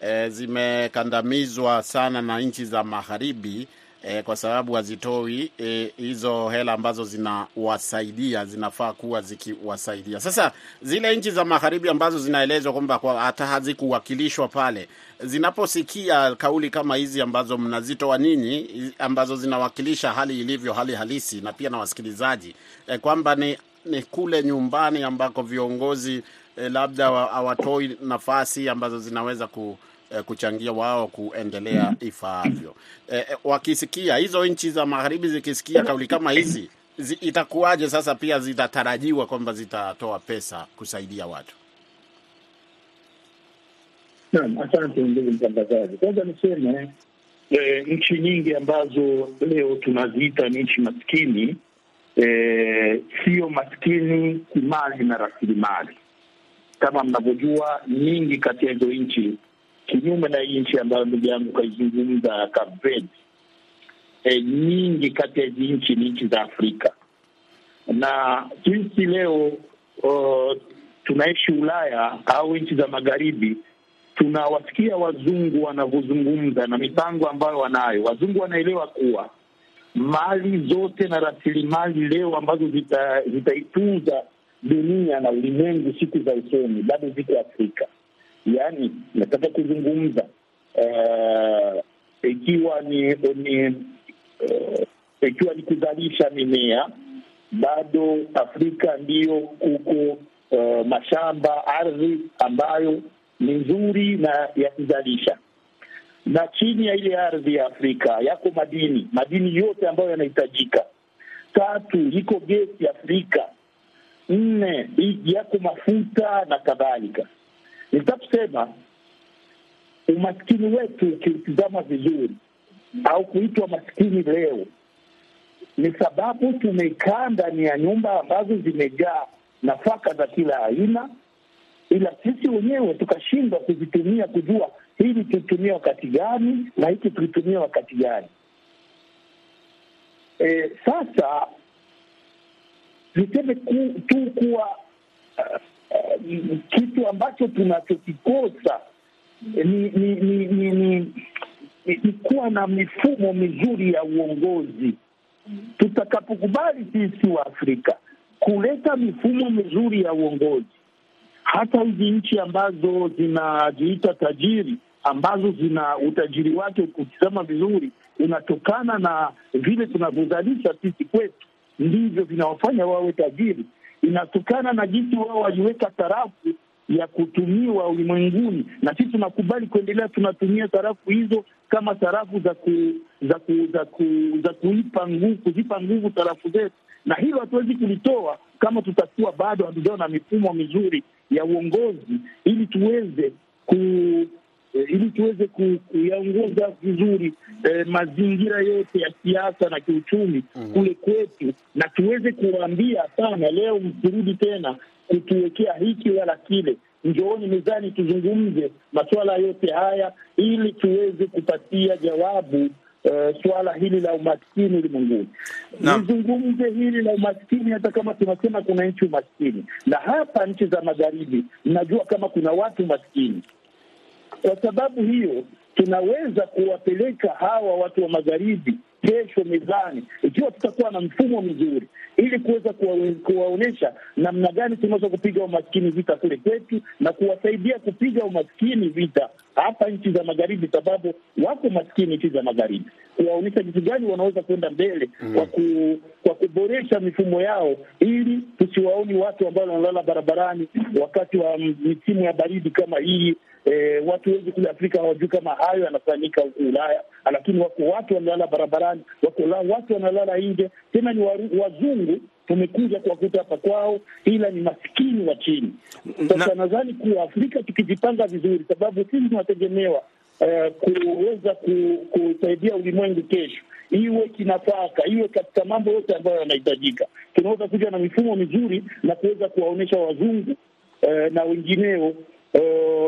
e, zimekandamizwa sana na nchi za magharibi e, kwa sababu hazitoi e, hizo hela ambazo zinawasaidia zinafaa kuwa zikiwasaidia. Sasa zile nchi za magharibi ambazo zinaelezwa kwamba kwa hata hazikuwakilishwa pale, zinaposikia kauli kama hizi ambazo mnazitoa ninyi, ambazo zinawakilisha hali ilivyo, hali halisi, na pia na wasikilizaji e, kwamba ni, ni kule nyumbani ambako viongozi eh, labda hawatoi nafasi ambazo zinaweza ku kuchangia wao kuendelea ifaavyo. Eh, wakisikia hizo nchi za magharibi zikisikia kauli kama hizi zi, itakuwaje sasa? Pia zitatarajiwa kwamba zitatoa pesa kusaidia watu. Naam, asante ndugu mtangazaji. Kwanza niseme e, nchi nyingi ambazo leo tunaziita ni nchi maskini e, sio maskini kimali na rasilimali. Kama mnavyojua, nyingi kati ya hizo nchi kinyume na hii nchi ambayo ndugu yangu kaizungumza Cape e, nyingi kati ya hizi nchi ni nchi za Afrika na jinsi leo uh, tunaishi Ulaya au nchi za magharibi, tunawasikia wazungu wanavyozungumza na mipango ambayo wanayo. Wazungu wanaelewa kuwa mali zote na rasilimali leo ambazo zitaitunza zita dunia na ulimwengu siku za usoni bado ziko Afrika. Yaani, nataka kuzungumza uh, ikiwa ni ni uh, ikiwa ni kuzalisha mimea, bado Afrika ndiyo kuko uh, mashamba, ardhi ambayo ni nzuri na ya kuzalisha, na chini ya ile ardhi ya Afrika yako madini, madini yote ambayo yanahitajika. Tatu, iko gesi Afrika. Nne, yako mafuta na kadhalika. Nitaka kusema umaskini wetu ukiutizama vizuri, au kuitwa maskini leo, ni sababu tumekaa ndani ya nyumba ambazo zimejaa nafaka za kila aina, ila sisi wenyewe tukashindwa kuzitumia, kujua hili tulitumia wakati gani na hiki tulitumia wakati gani. E, sasa niseme tu kuwa uh, Uh, kitu ambacho tunachokikosa ni ni ni, ni, ni, ni kuwa na mifumo mizuri ya uongozi. Tutakapokubali sisi wa Afrika kuleta mifumo mizuri ya uongozi, hata hizi nchi ambazo zinajiita tajiri, ambazo zina utajiri wake ukitizama vizuri unatokana na vile tunavyozalisha sisi kwetu, ndivyo vinawafanya wawe tajiri inatokana na jinsi wao waliweka sarafu ya kutumiwa ulimwenguni, na sisi tunakubali kuendelea, tunatumia sarafu hizo kama sarafu za ku, za ku, za ku, za kuipa nguvu, kuzipa nguvu sarafu zetu, na hilo hatuwezi kulitoa kama tutakuwa bado hatujawa na mifumo mizuri ya uongozi, ili tuweze ku ili tuweze kuyaongoza vizuri eh, mazingira yote ya siasa na kiuchumi mm -hmm. kule kwetu, na tuweze kuwaambia sana, leo msirudi tena kutuwekea hiki wala kile, njooni mezani tuzungumze masuala yote haya ili tuweze kupatia jawabu uh, suala hili la umaskini ulimwenguni. Nizungumze hili la umaskini, hata kama tunasema kuna nchi umaskini, na hapa nchi za magharibi, mnajua kama kuna watu maskini kwa sababu hiyo tunaweza kuwapeleka hawa watu wa magharibi kesho mezani, ikiwa tutakuwa na mfumo mzuri, ili kuweza kuwaonyesha namna gani tunaweza kupiga umaskini vita kule kwetu na kuwasaidia kupiga umaskini vita hapa nchi za magharibi, sababu wako maskini nchi za magharibi, kuwaonyesha jinsi gani wanaweza kwenda mbele mm, kwa ku, kwa kuboresha mifumo yao, ili tusiwaoni watu ambao wanalala barabarani wakati wa misimu ya baridi kama hii. E, watu wengi kule Afrika hawajui kama hayo yanafanyika huku Ulaya, lakini wako watu wanalala barabarani, wako watu wanalala nje, tena ni wazungu tumekuja kuwakuta hapa kwao, ila ni maskini wa chini. Sasa nadhani kuwa Afrika tukijipanga vizuri, sababu sisi tunategemewa eh, kuweza kusaidia ulimwengu kesho, iwe kinafaka, iwe katika mambo yote ambayo yanahitajika. Tunaweza kuja na mifumo mizuri na kuweza kuwaonyesha wazungu eh, na wengineo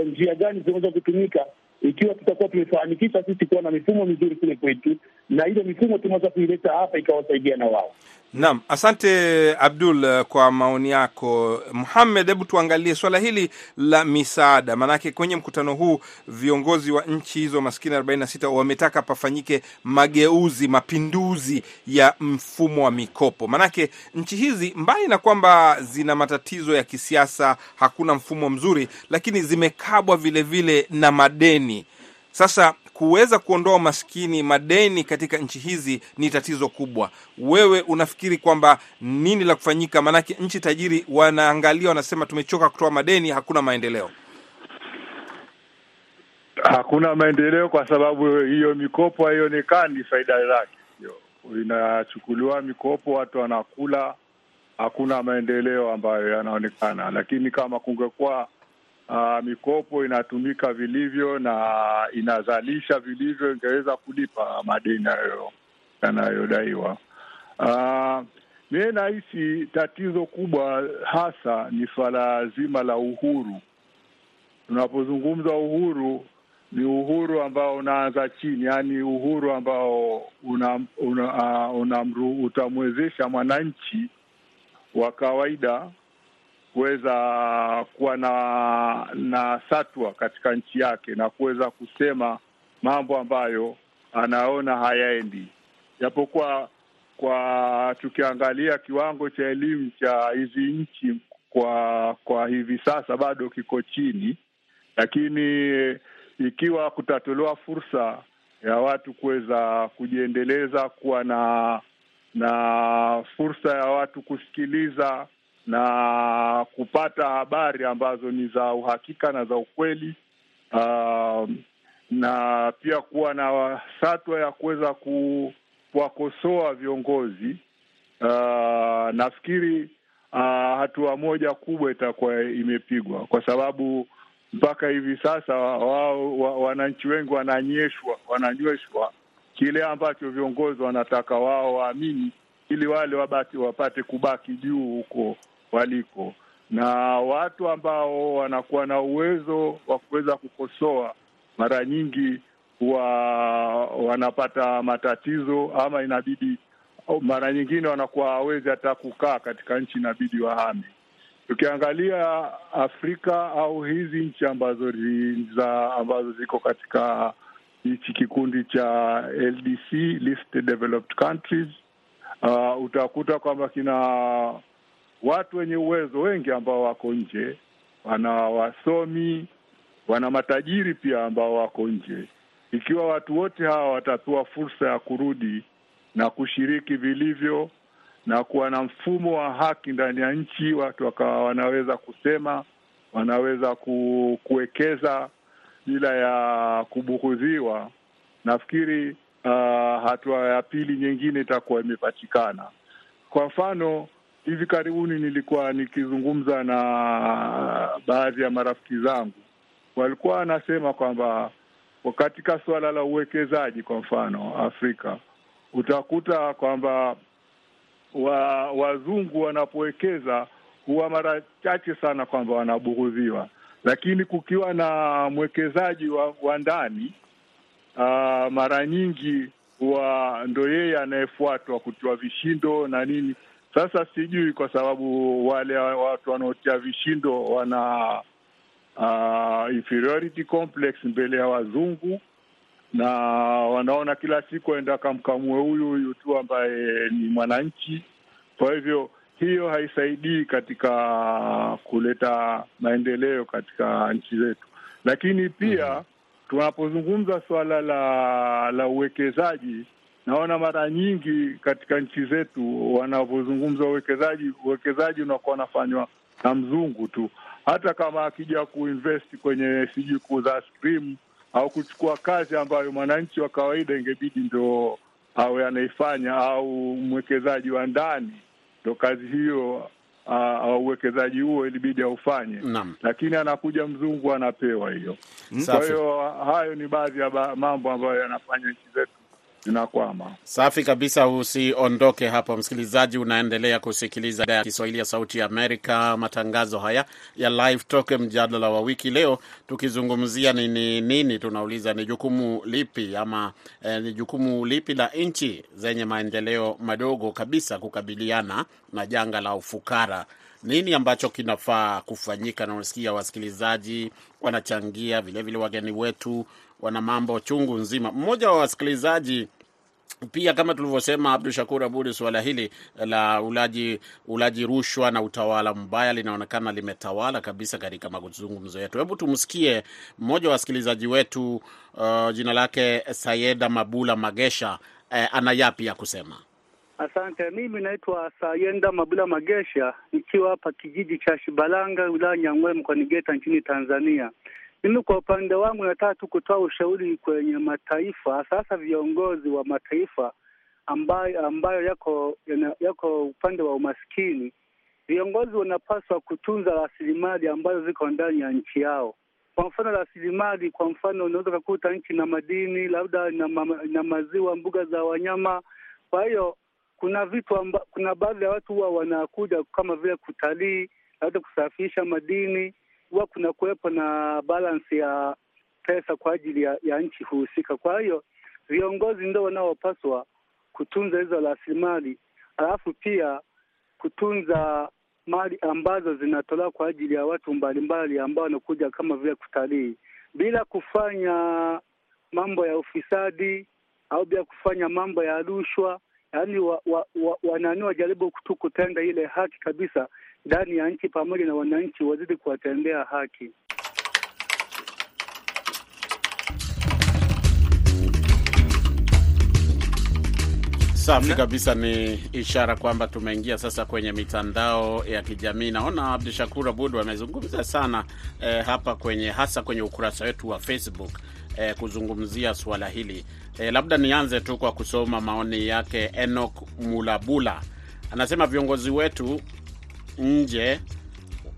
njia gani zinaweza kutumika ikiwa tutakuwa tumefanikisha sisi kuwa na mifumo mizuri kule kwetu, na ile mifumo tunaweza kuileta hapa ikawasaidia na wao. Naam, asante Abdul eh, kwa maoni yako. Muhamed, hebu tuangalie swala hili la misaada, maanake kwenye mkutano huu viongozi wa nchi hizo maskini 46 wametaka pafanyike mageuzi, mapinduzi ya mfumo wa mikopo. Maanake nchi hizi mbali na kwamba zina matatizo ya kisiasa, hakuna mfumo mzuri, lakini zimekabwa vile vile na madeni. Sasa kuweza kuondoa umaskini, madeni katika nchi hizi ni tatizo kubwa. Wewe unafikiri kwamba nini la kufanyika? Maanake nchi tajiri wanaangalia, wanasema tumechoka kutoa madeni, hakuna maendeleo. Hakuna maendeleo kwa sababu hiyo mikopo haionekani faida zake. Inachukuliwa mikopo, watu wanakula, hakuna maendeleo ambayo yanaonekana. Lakini kama kungekuwa uh, mikopo inatumika vilivyo na inazalisha vilivyo, ingeweza kulipa madeni hayo yanayodaiwa. Uh, mie nahisi tatizo kubwa hasa ni swala zima la uhuru. Tunapozungumza uhuru ni uhuru ambao unaanza chini, yaani uhuru ambao una, una, uh, una utamwezesha mwananchi wa kawaida kuweza kuwa na na satwa katika nchi yake na kuweza kusema mambo ambayo anaona hayaendi, japokuwa kwa tukiangalia kiwango cha elimu cha hizi nchi kwa kwa hivi sasa bado kiko chini, lakini ikiwa kutatolewa fursa ya watu kuweza kujiendeleza, kuwa na na fursa ya watu kusikiliza na kupata habari ambazo ni za uhakika na za ukweli, uh, na pia kuwa na satwa ya kuweza kuwakosoa viongozi. Uh, nafikiri uh, hatua moja kubwa itakuwa imepigwa, kwa sababu mpaka hivi sasa wao wa, wananchi wengi wananyeshwa wananyweshwa kile ambacho viongozi wanataka wao waamini, ili wale wabati wapate kubaki juu huko waliko, na watu ambao wanakuwa na uwezo wa kuweza kukosoa mara nyingi huwa wanapata matatizo, ama inabidi mara nyingine wanakuwa hawezi hata kukaa katika nchi, inabidi wahame. Tukiangalia Afrika au hizi nchi ambazo za ambazo ziko katika hichi kikundi cha LDC, Least Developed Countries, uh, utakuta kwamba kina watu wenye uwezo wengi ambao wako nje, wana wasomi, wana matajiri pia ambao wako nje. Ikiwa watu wote hawa watapewa fursa ya kurudi na kushiriki vilivyo na kuwa na mfumo wa haki ndani ya nchi, watu wakawa wanaweza kusema, wanaweza ku, kuwekeza bila ya kubughudhiwa, nafikiri uh, hatua ya pili nyingine itakuwa imepatikana. Kwa mfano hivi karibuni nilikuwa nikizungumza na baadhi ya marafiki zangu, walikuwa wanasema kwamba katika suala la uwekezaji, kwa mfano Afrika, utakuta kwamba wa, wazungu wanapowekeza huwa mara chache sana kwamba wanabughudhiwa, lakini kukiwa na mwekezaji wa, wa ndani mara nyingi huwa ndo yeye anayefuatwa kutiwa vishindo na nini. Sasa sijui kwa sababu wale watu wanaotia vishindo wana uh, inferiority complex mbele ya wazungu, na wanaona kila siku aenda kamkamue huyu huyu tu ambaye ni mwananchi. Kwa hivyo hiyo haisaidii katika kuleta maendeleo katika nchi zetu, lakini pia tunapozungumza suala la la uwekezaji naona mara nyingi katika nchi zetu wanavyozungumza uwekezaji, uwekezaji unakuwa unafanywa na mzungu tu, hata kama akija kuinvest kwenye sijui kuuza ice cream au kuchukua kazi ambayo mwananchi wa kawaida ingebidi ndo awe anaifanya, au mwekezaji wa ndani ndo kazi hiyo uh, uwekezaji huo ilibidi aufanye, lakini anakuja mzungu anapewa hiyo. Kwa hiyo hayo ni baadhi ya ba- mambo ambayo yanafanya nchi zetu zinakwama. Safi kabisa, usiondoke hapo msikilizaji. Unaendelea kusikiliza idhaa ya Kiswahili ya Sauti ya Amerika, matangazo haya ya Live Talk, mjadala wa wiki. Leo tukizungumzia ni nini, nini tunauliza ni jukumu lipi ama eh, ni jukumu lipi la nchi zenye maendeleo madogo kabisa kukabiliana na janga la ufukara nini ambacho kinafaa kufanyika? Na unasikia wasikilizaji wanachangia vilevile, wageni wetu wana mambo chungu nzima. Mmoja wa wasikilizaji pia kama tulivyosema, Abdu Shakur Abud, suala hili la ulaji ulaji rushwa na utawala mbaya linaonekana limetawala kabisa katika mazungumzo yetu. Hebu tumsikie mmoja wa wasikilizaji wetu, uh, jina lake Sayeda Mabula Magesha, eh, ana yapi ya kusema? Asante. Mimi naitwa Sayenda Mabula Magesha, nikiwa hapa kijiji cha Shibalanga, wilaya nyangwe mkoani Geita, nchini Tanzania. Mimi kwa upande wangu nataka tu kutoa ushauri kwenye mataifa, sasa viongozi wa mataifa ambayo ambayo yako yako upande wa umaskini. Viongozi wanapaswa kutunza rasilimali ambazo ziko ndani ya nchi yao. Kwa mfano rasilimali, kwa mfano unaweza ukakuta nchi na madini, labda na, ma, na maziwa, mbuga za wanyama. Kwa hiyo kuna vitu amba, kuna baadhi ya watu huwa wanakuja kama vile kutalii, labda kusafirisha madini, huwa kuna kuwepo na balance ya pesa kwa ajili ya, ya nchi husika. Kwa hiyo viongozi ndio wanaopaswa kutunza hizo rasilimali, alafu pia kutunza mali ambazo zinatolewa kwa ajili ya watu mbalimbali ambao wanakuja kama vile kutalii, bila kufanya mambo ya ufisadi au bila kufanya mambo ya rushwa. Yaani wa, wa, wa, wanani wajaribu tu kutenda ile haki kabisa ndani ya nchi, pamoja na wananchi wazidi kuwatendea haki. Safi kabisa, ni ishara kwamba tumeingia sasa kwenye mitandao ya kijamii. Naona Abdu Shakur Abud amezungumza sana eh, hapa kwenye hasa kwenye ukurasa wetu wa Facebook eh, kuzungumzia suala hili eh, labda nianze tu kwa kusoma maoni yake. Enok Mulabula anasema viongozi wetu nje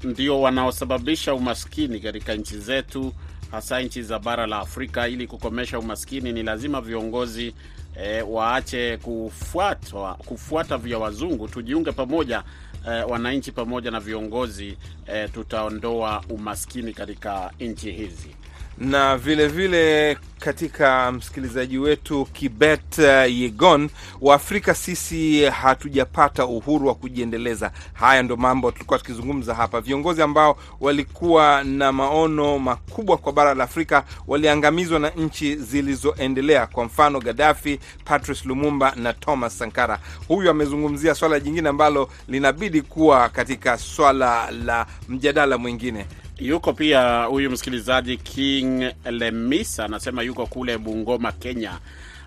ndio wanaosababisha umaskini katika nchi zetu, hasa nchi za bara la Afrika. Ili kukomesha umaskini, ni lazima viongozi e, waache kufuata, kufuata vya wazungu, tujiunge pamoja e, wananchi pamoja na viongozi e, tutaondoa umaskini katika nchi hizi. Na vile vile katika msikilizaji wetu Kibet uh, Yegon wa Afrika, sisi hatujapata uhuru wa kujiendeleza. Haya ndo mambo tulikuwa tukizungumza hapa. Viongozi ambao walikuwa na maono makubwa kwa bara la Afrika waliangamizwa na nchi zilizoendelea, kwa mfano Gaddafi, Patrice Lumumba na Thomas Sankara. Huyu amezungumzia swala jingine ambalo linabidi kuwa katika swala la mjadala mwingine. Yuko pia huyu msikilizaji King Lemisa anasema yuko kule Bungoma, Kenya.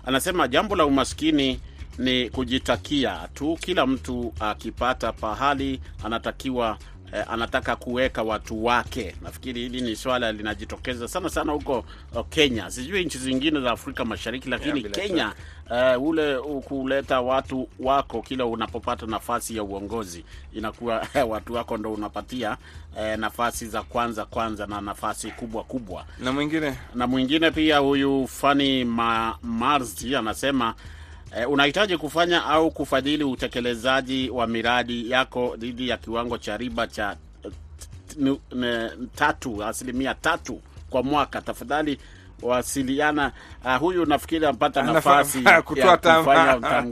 Anasema jambo la umaskini ni kujitakia tu. Kila mtu akipata pahali anatakiwa eh, anataka kuweka watu wake. Nafikiri hili ni swala linajitokeza sana sana huko uh, Kenya, sijui nchi zingine za Afrika Mashariki, lakini yeah, Kenya eh, ule kuleta watu wako kila unapopata nafasi ya uongozi inakuwa watu wako ndo unapatia eh, nafasi za kwanza kwanza na nafasi kubwa kubwa. Na mwingine? Na mwingine pia huyu Fani Ma, Marzi anasema eh, unahitaji kufanya au kufadhili utekelezaji wa miradi yako dhidi ya kiwango cha riba cha eh, tatu asilimia tatu kwa mwaka. Tafadhali wasiliana. Uh, huyu nafikiri ampata nafasi [LAUGHS] ya kufanya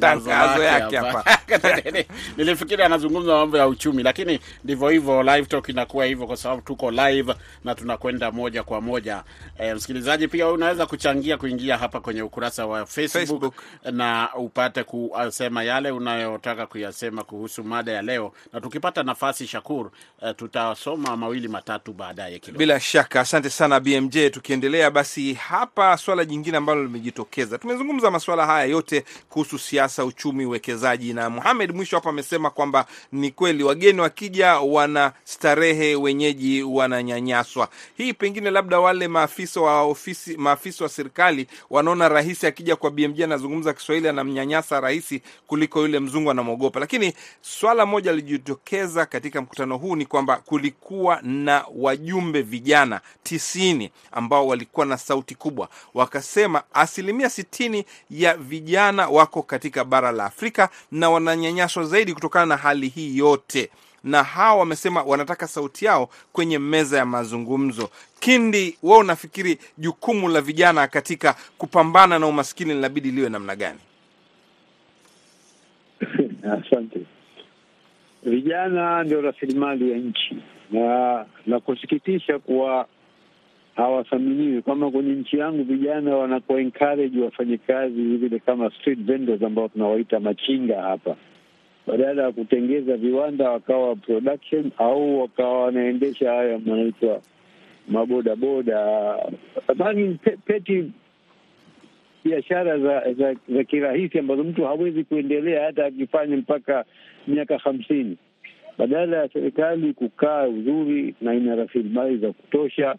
tangazo yake hapa. hapa. [LAUGHS] Nilifikiri anazungumza mambo ya uchumi, lakini ndivyo hivyo, live talk inakuwa hivyo kwa sababu tuko live na tunakwenda moja kwa moja. E, msikilizaji, pia unaweza kuchangia kuingia hapa kwenye ukurasa wa Facebook, Facebook. na upate kusema yale unayotaka kuyasema kuhusu mada ya leo, na tukipata nafasi, Shakur, uh, tutasoma mawili matatu baadaye kidogo. Bila shaka, asante sana BMJ. Tukiendelea basi, hapa swala jingine ambalo limejitokeza, tumezungumza masuala haya yote kuhusu siasa, uchumi, uwekezaji, na Muhamed mwisho hapa amesema kwamba ni kweli wageni wakija wana starehe, wenyeji wananyanyaswa. Hii pengine labda wale maafisa wa ofisi, maafisa wa serikali wanaona rahisi akija kwa BMJ anazungumza Kiswahili anamnyanyasa rahisi kuliko yule mzungu anamwogopa. Lakini swala moja lilijitokeza katika mkutano huu ni kwamba kulikuwa na wajumbe vijana tisini ambao walikuwa na sauti kubwa, wakasema asilimia sitini ya vijana wako katika bara la Afrika na wananyanyaswa zaidi kutokana na hali hii yote, na hawa wamesema wanataka sauti yao kwenye meza ya mazungumzo. Kindi, wewe unafikiri jukumu la vijana katika kupambana na umaskini linabidi liwe namna gani? [COUGHS] Asante. Vijana ndio rasilimali ya nchi, na la kusikitisha kuwa hawathaminiwi. Kama kwenye nchi yangu vijana wanakuwa encourage wafanye kazi vile kama street vendors ambao tunawaita machinga hapa, badala ya kutengeza viwanda wakawa production au wakawa wanaendesha haya manaitwa mabodaboda, nadhani pe, peti biashara za, za, za kirahisi ambazo mtu hawezi kuendelea hata akifanya mpaka miaka hamsini, badala ya serikali kukaa uzuri na ina rasilimali za kutosha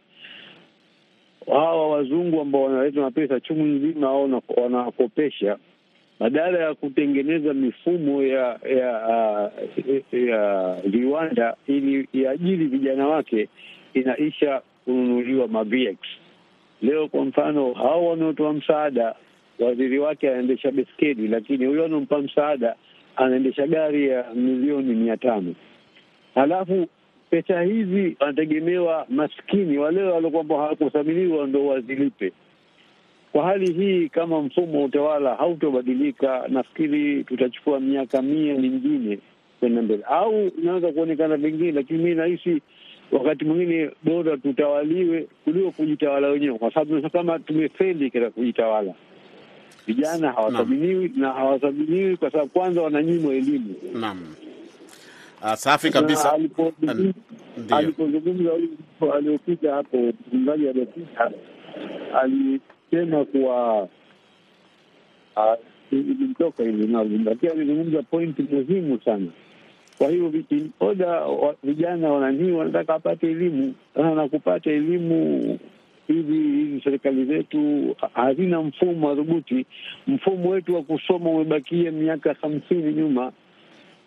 hawa wazungu ambao wanaleta mapesa chungu nzima au wanawakopesha, badala ya kutengeneza mifumo ya ya ya viwanda ili iajiri vijana wake, inaisha kununuliwa ma-VX. Leo kwa mfano, hao wanaotoa msaada, waziri wake anaendesha beskeli, lakini huyo anampa msaada anaendesha gari ya milioni mia tano halafu pesa hizi wanategemewa maskini wale waliokwamba hawakuthaminiwa ndo wazilipe. Kwa hali hii, kama mfumo wa utawala hautobadilika, nafikiri tutachukua miaka mia mingine kwenda mbele, au inaweza kuonekana vingine, lakini mi nahisi wakati mwingine bora tutawaliwe kuliko kujitawala wenyewe, kwa sababu kama tumefeli katika kujitawala. Vijana hawathaminiwi na hawathaminiwi kwa sababu kwanza wananyimwa elimu. Naam. Uh, safi kabisa. Alipozungumza huyu aliopita hapo, mzungumzaji aliopita alisema kuwa ilimtoka hivi, lakini alizungumza pointi muhimu sana. Kwa hiyo oda vijana wananii wanataka wapate elimu na kupata elimu hivi hizi serikali zetu hazina mfumo madhubuti. Mfumo wetu wa kusoma umebakia miaka hamsini nyuma.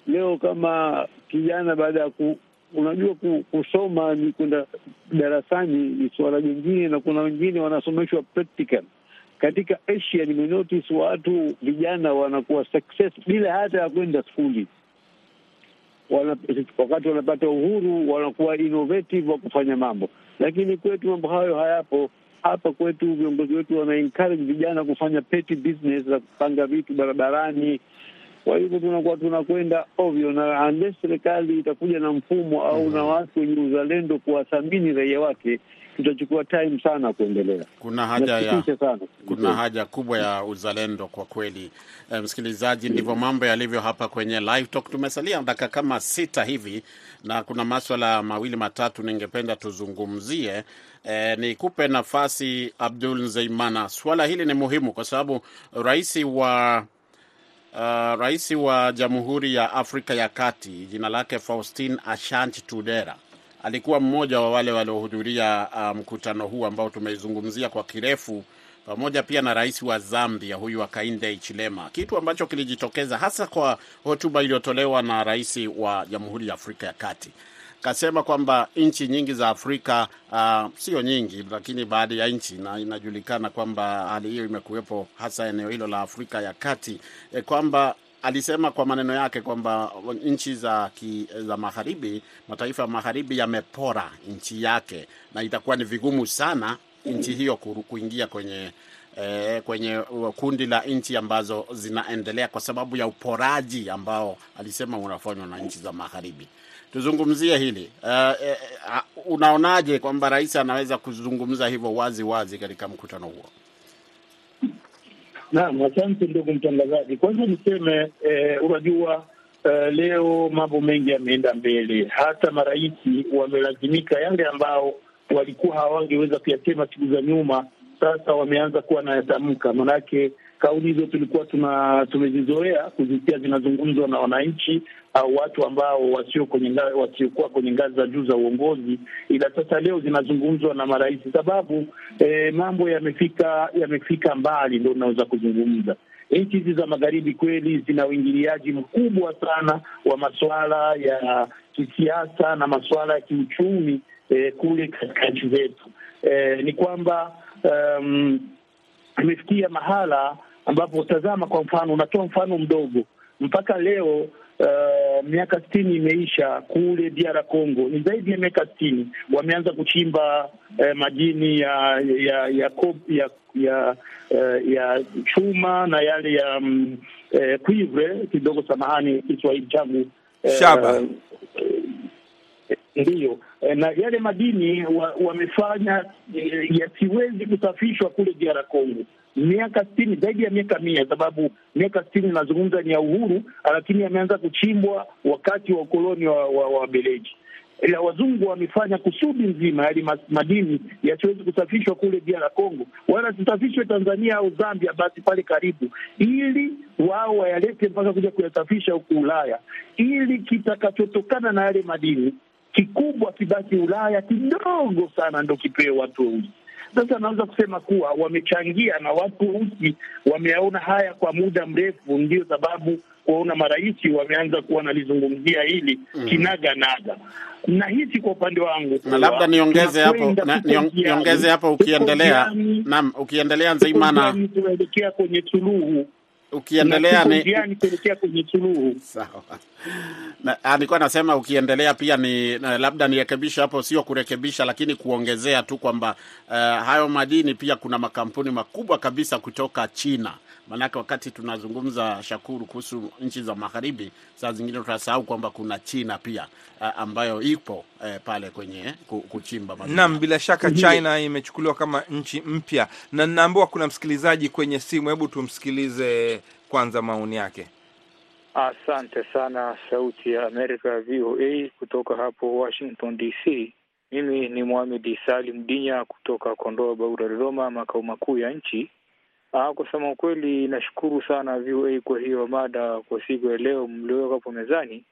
Leo kama kijana baada ya ku, unajua ku, kusoma ni kwenda darasani ni suala jingine, na kuna wengine wanasomeshwa practical. Katika Asia nimenotice watu vijana wanakuwa success bila hata ya kwenda skuli wana, wakati wanapata uhuru wanakuwa innovative wa kufanya mambo, lakini kwetu mambo hayo hayapo. Hapa kwetu viongozi wetu wana encourage vijana kufanya petty business za kupanga vitu barabarani. Kwa hivyo tunakuwa tunakwenda ovyo, na unless serikali itakuja na mfumo au mm na watu wenye uzalendo kuwathamini raia wake, tutachukua time sana kuendelea. Kuna haja ya. Kuna haja kubwa ya uzalendo kwa kweli. E, msikilizaji, ndivyo mambo yalivyo hapa kwenye Live Talk. Tumesalia dakika kama sita hivi na kuna maswala mawili matatu ningependa tuzungumzie. E, nikupe nafasi Abdul Zeimana. Swala hili ni muhimu kwa sababu rais wa Uh, rais wa Jamhuri ya Afrika ya Kati jina lake Faustin Ashanti Tudera alikuwa mmoja wa wale waliohudhuria mkutano mkutano huu ambao tumeizungumzia kwa kirefu, pamoja pia na rais wa Zambia huyu Hakainde Hichilema, kitu ambacho kilijitokeza hasa kwa hotuba iliyotolewa na rais wa Jamhuri ya Afrika ya Kati kasema kwamba nchi nyingi za Afrika uh, sio nyingi, lakini baadhi ya nchi, na inajulikana kwamba hali hiyo imekuwepo hasa eneo hilo la Afrika ya Kati e, kwamba alisema kwa maneno yake kwamba nchi za, za magharibi, mataifa ya magharibi yamepora nchi yake na itakuwa ni vigumu sana nchi hiyo kuingia kwenye eh, kwenye kundi la nchi ambazo zinaendelea kwa sababu ya uporaji ambao alisema unafanywa na nchi za magharibi. Tuzungumzie hili uh, uh, unaonaje kwamba rais anaweza kuzungumza hivyo wazi wazi katika mkutano huo? Naam, asante ndugu mtangazaji. Kwanza niseme eh, unajua eh, leo mambo mengi yameenda mbele, hata marais wamelazimika yale ambao walikuwa hawangeweza kuyasema siku za nyuma, sasa wameanza kuwa nayatamka. Manake kauli hizo tulikuwa tuna tumezizoea kuzisikia zinazungumzwa na wananchi au watu ambao wasio kwenye wasiokuwa kwenye ngazi za juu za uongozi, ila sasa leo zinazungumzwa na marais, sababu eh, mambo yamefika yamefika mbali, ndo unaweza kuzungumza. Nchi hizi za magharibi kweli zina uingiliaji mkubwa sana wa masuala ya kisiasa na masuala ya kiuchumi eh, kule katika nchi zetu. Eh, ni kwamba um, mahala ambapo tazama, kwa mfano, unatoa mfano mdogo, mpaka leo uh, miaka sitini imeisha kule DR Congo, ni zaidi ya miaka sitini wameanza kuchimba uh, madini ya ya ya ya ya, uh, ya chuma na yale ya um, uh, cuivre kidogo, samahani Kiswahili changu uh, Shaba. Ndiyo, Eh, na yale madini wamefanya wa yasiwezi kusafishwa kule DR Congo miaka sitini, zaidi ya miaka mia, sababu miaka sitini inazungumza ni ya uhuru, lakini yameanza kuchimbwa wakati wa ukoloni wa, Wabeleji wa. Ila wazungu wamefanya kusudi nzima yali madini yasiwezi kusafishwa kule DR Congo, wala zisafishwe Tanzania au Zambia, basi pale karibu, ili wao wayalete mpaka kuja kuyasafisha huku Ulaya, ili kitakachotokana na yale madini kikubwa kibaki Ulaya, kidogo sana ndo kipewe watu weusi. Sasa naweza kusema kuwa wamechangia na watu weusi wameyaona haya kwa muda mrefu, ndio sababu kuwaona marais wameanza kuwa nalizungumzia hili kinaga naga. Nahisi kwa upande wangu na labda niongeze hapo na, niongeze hapo ukiendelea. naam ukiendelea Nzeimana, tunaelekea kwenye suluhu ukiendelea ni kuelekea kwenye suluhu. sawa na, ah, nilikuwa nasema ukiendelea pia ni na, labda nirekebisha hapo, sio kurekebisha, lakini kuongezea tu kwamba uh, hayo madini pia kuna makampuni makubwa kabisa kutoka China. Maanake wakati tunazungumza Shakuru kuhusu nchi za magharibi, saa zingine tunasahau kwamba kuna China pia uh, ambayo ipo uh, pale kwenye ku- kuchimba madini. Naam, bila shaka China imechukuliwa kama nchi mpya, na ninaambiwa kuna msikilizaji kwenye simu. Hebu tumsikilize kwanza maoni yake. Asante sana Sauti ya Amerika VOA kutoka hapo Washington DC. Mimi ni Mohamed Salim Dinya kutoka Kondoa Baura, Dodoma, makao makuu ya nchi. Ah, kusema ukweli, nashukuru sana VOA kwa hiyo mada kwa siku ya leo mlioweka hapo mezani.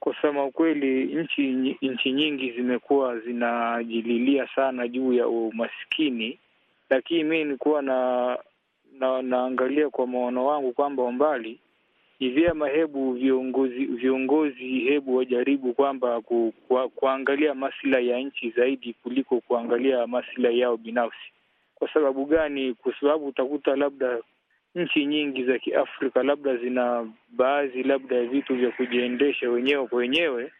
Kusema ukweli, nchi nchi nyingi zimekuwa zinajililia sana juu ya umaskini, lakini mi nilikuwa na, na naangalia kwa maono wangu kwamba umbali ni vyema hebu viongozi viongozi hebu wajaribu kwamba ku, ku, kuangalia maslahi ya nchi zaidi kuliko kuangalia maslahi yao binafsi. Kwa sababu gani? Kwa sababu utakuta labda nchi nyingi za Kiafrika labda zina baadhi labda ya vitu vya kujiendesha wenyewe kwa wenyewe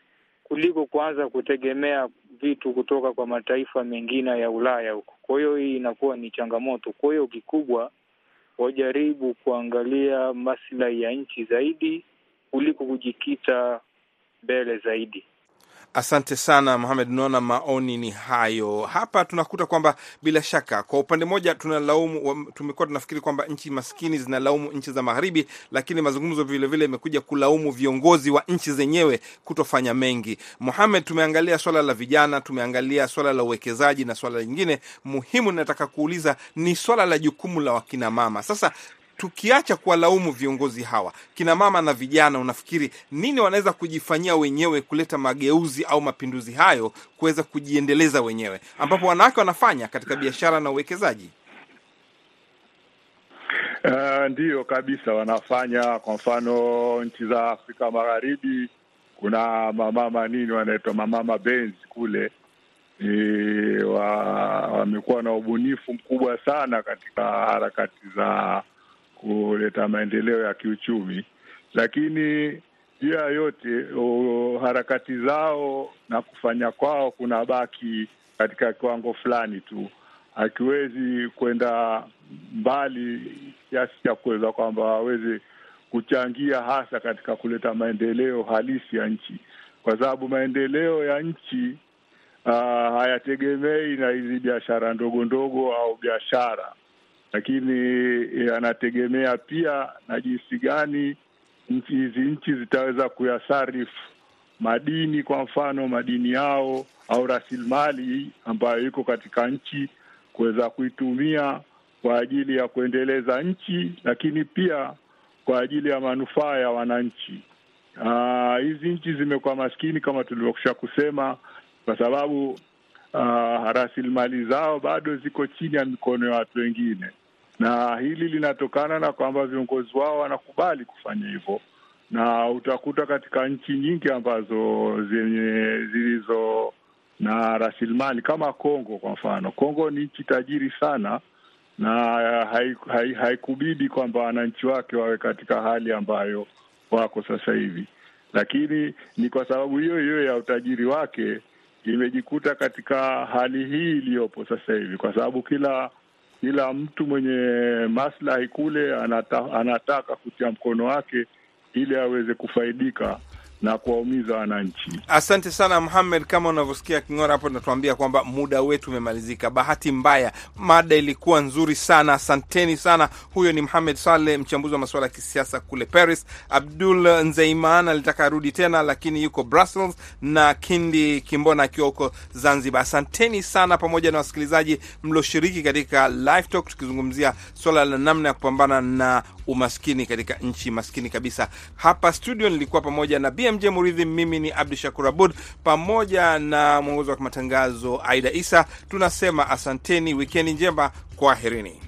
kuliko kuanza kutegemea vitu kutoka kwa mataifa mengine ya Ulaya huko. Kwa hiyo hii inakuwa ni changamoto. Kwa hiyo kikubwa wajaribu kuangalia maslahi ya nchi zaidi kuliko kujikita mbele zaidi. Asante sana Mohamed, unaona maoni ni hayo hapa. Tunakuta kwamba bila shaka, kwa upande mmoja tunalaumu, tumekuwa tunafikiri kwamba nchi maskini zinalaumu nchi za magharibi, lakini mazungumzo vilevile imekuja kulaumu viongozi wa nchi zenyewe kutofanya mengi. Mohamed, tumeangalia swala la vijana, tumeangalia swala la uwekezaji na swala lingine muhimu nataka kuuliza ni swala la jukumu la wakinamama. Sasa tukiacha kuwalaumu viongozi hawa kina mama na vijana, unafikiri nini wanaweza kujifanyia wenyewe kuleta mageuzi au mapinduzi hayo kuweza kujiendeleza wenyewe, ambapo wanawake wanafanya katika biashara na uwekezaji? Uh, ndiyo kabisa wanafanya. Kwa mfano nchi za Afrika Magharibi kuna mamama nini wanaitwa mamama Benz kule e, wa, wamekuwa na ubunifu mkubwa sana katika harakati za kuleta maendeleo ya kiuchumi, lakini juu ya yote o, harakati zao na kufanya kwao kuna baki katika kiwango fulani tu, hakiwezi kwenda mbali kiasi cha kuweza kwamba waweze kuchangia hasa katika kuleta maendeleo halisi ya nchi, kwa sababu maendeleo ya nchi uh, hayategemei na hizi biashara ndogo ndogo au biashara, lakini yanategemea pia na jinsi gani hizi nchi zitaweza kuyasarifu madini, kwa mfano madini yao au rasilimali ambayo iko katika nchi kuweza kuitumia kwa ajili ya kuendeleza nchi, lakini pia kwa ajili ya manufaa ya wananchi. Ah, hizi nchi zimekuwa maskini kama tulivyokusha kusema, kwa sababu uh, rasilimali zao bado ziko chini ya mikono ya watu wengine, na hili linatokana na kwamba viongozi wao wanakubali kufanya hivyo, na utakuta katika nchi nyingi ambazo zenye zilizo na rasilimali kama Kongo kwa mfano. Kongo ni nchi tajiri sana na haikubidi hai, hai kwamba wananchi wake wawe katika hali ambayo wako sasa hivi, lakini ni kwa sababu hiyo hiyo ya utajiri wake imejikuta katika hali hii iliyopo sasa hivi, kwa sababu kila kila mtu mwenye maslahi kule anata, anataka kutia mkono wake ili aweze kufaidika na kuwaumiza wananchi. Asante sana Muhamed, kama unavyosikia King'ora hapo natuambia kwamba muda wetu umemalizika. Bahati mbaya, mada ilikuwa nzuri sana, asanteni sana. Huyo ni Muhamed Saleh, mchambuzi wa masuala ya kisiasa kule Paris. Abdul Nzeiman alitaka arudi tena, lakini yuko Brussels, na Kindi Kimbona akiwa huko Zanzibar. Asanteni sana, pamoja na wasikilizaji mlioshiriki katika live talk, tukizungumzia swala la namna ya kupambana na umaskini katika nchi maskini kabisa. Hapa studio nilikuwa pamoja na BMJ Muridhi, mimi ni Abdu Shakur Abud pamoja na mwongozi wa matangazo Aida Isa. Tunasema asanteni, wikendi njema, kwaherini.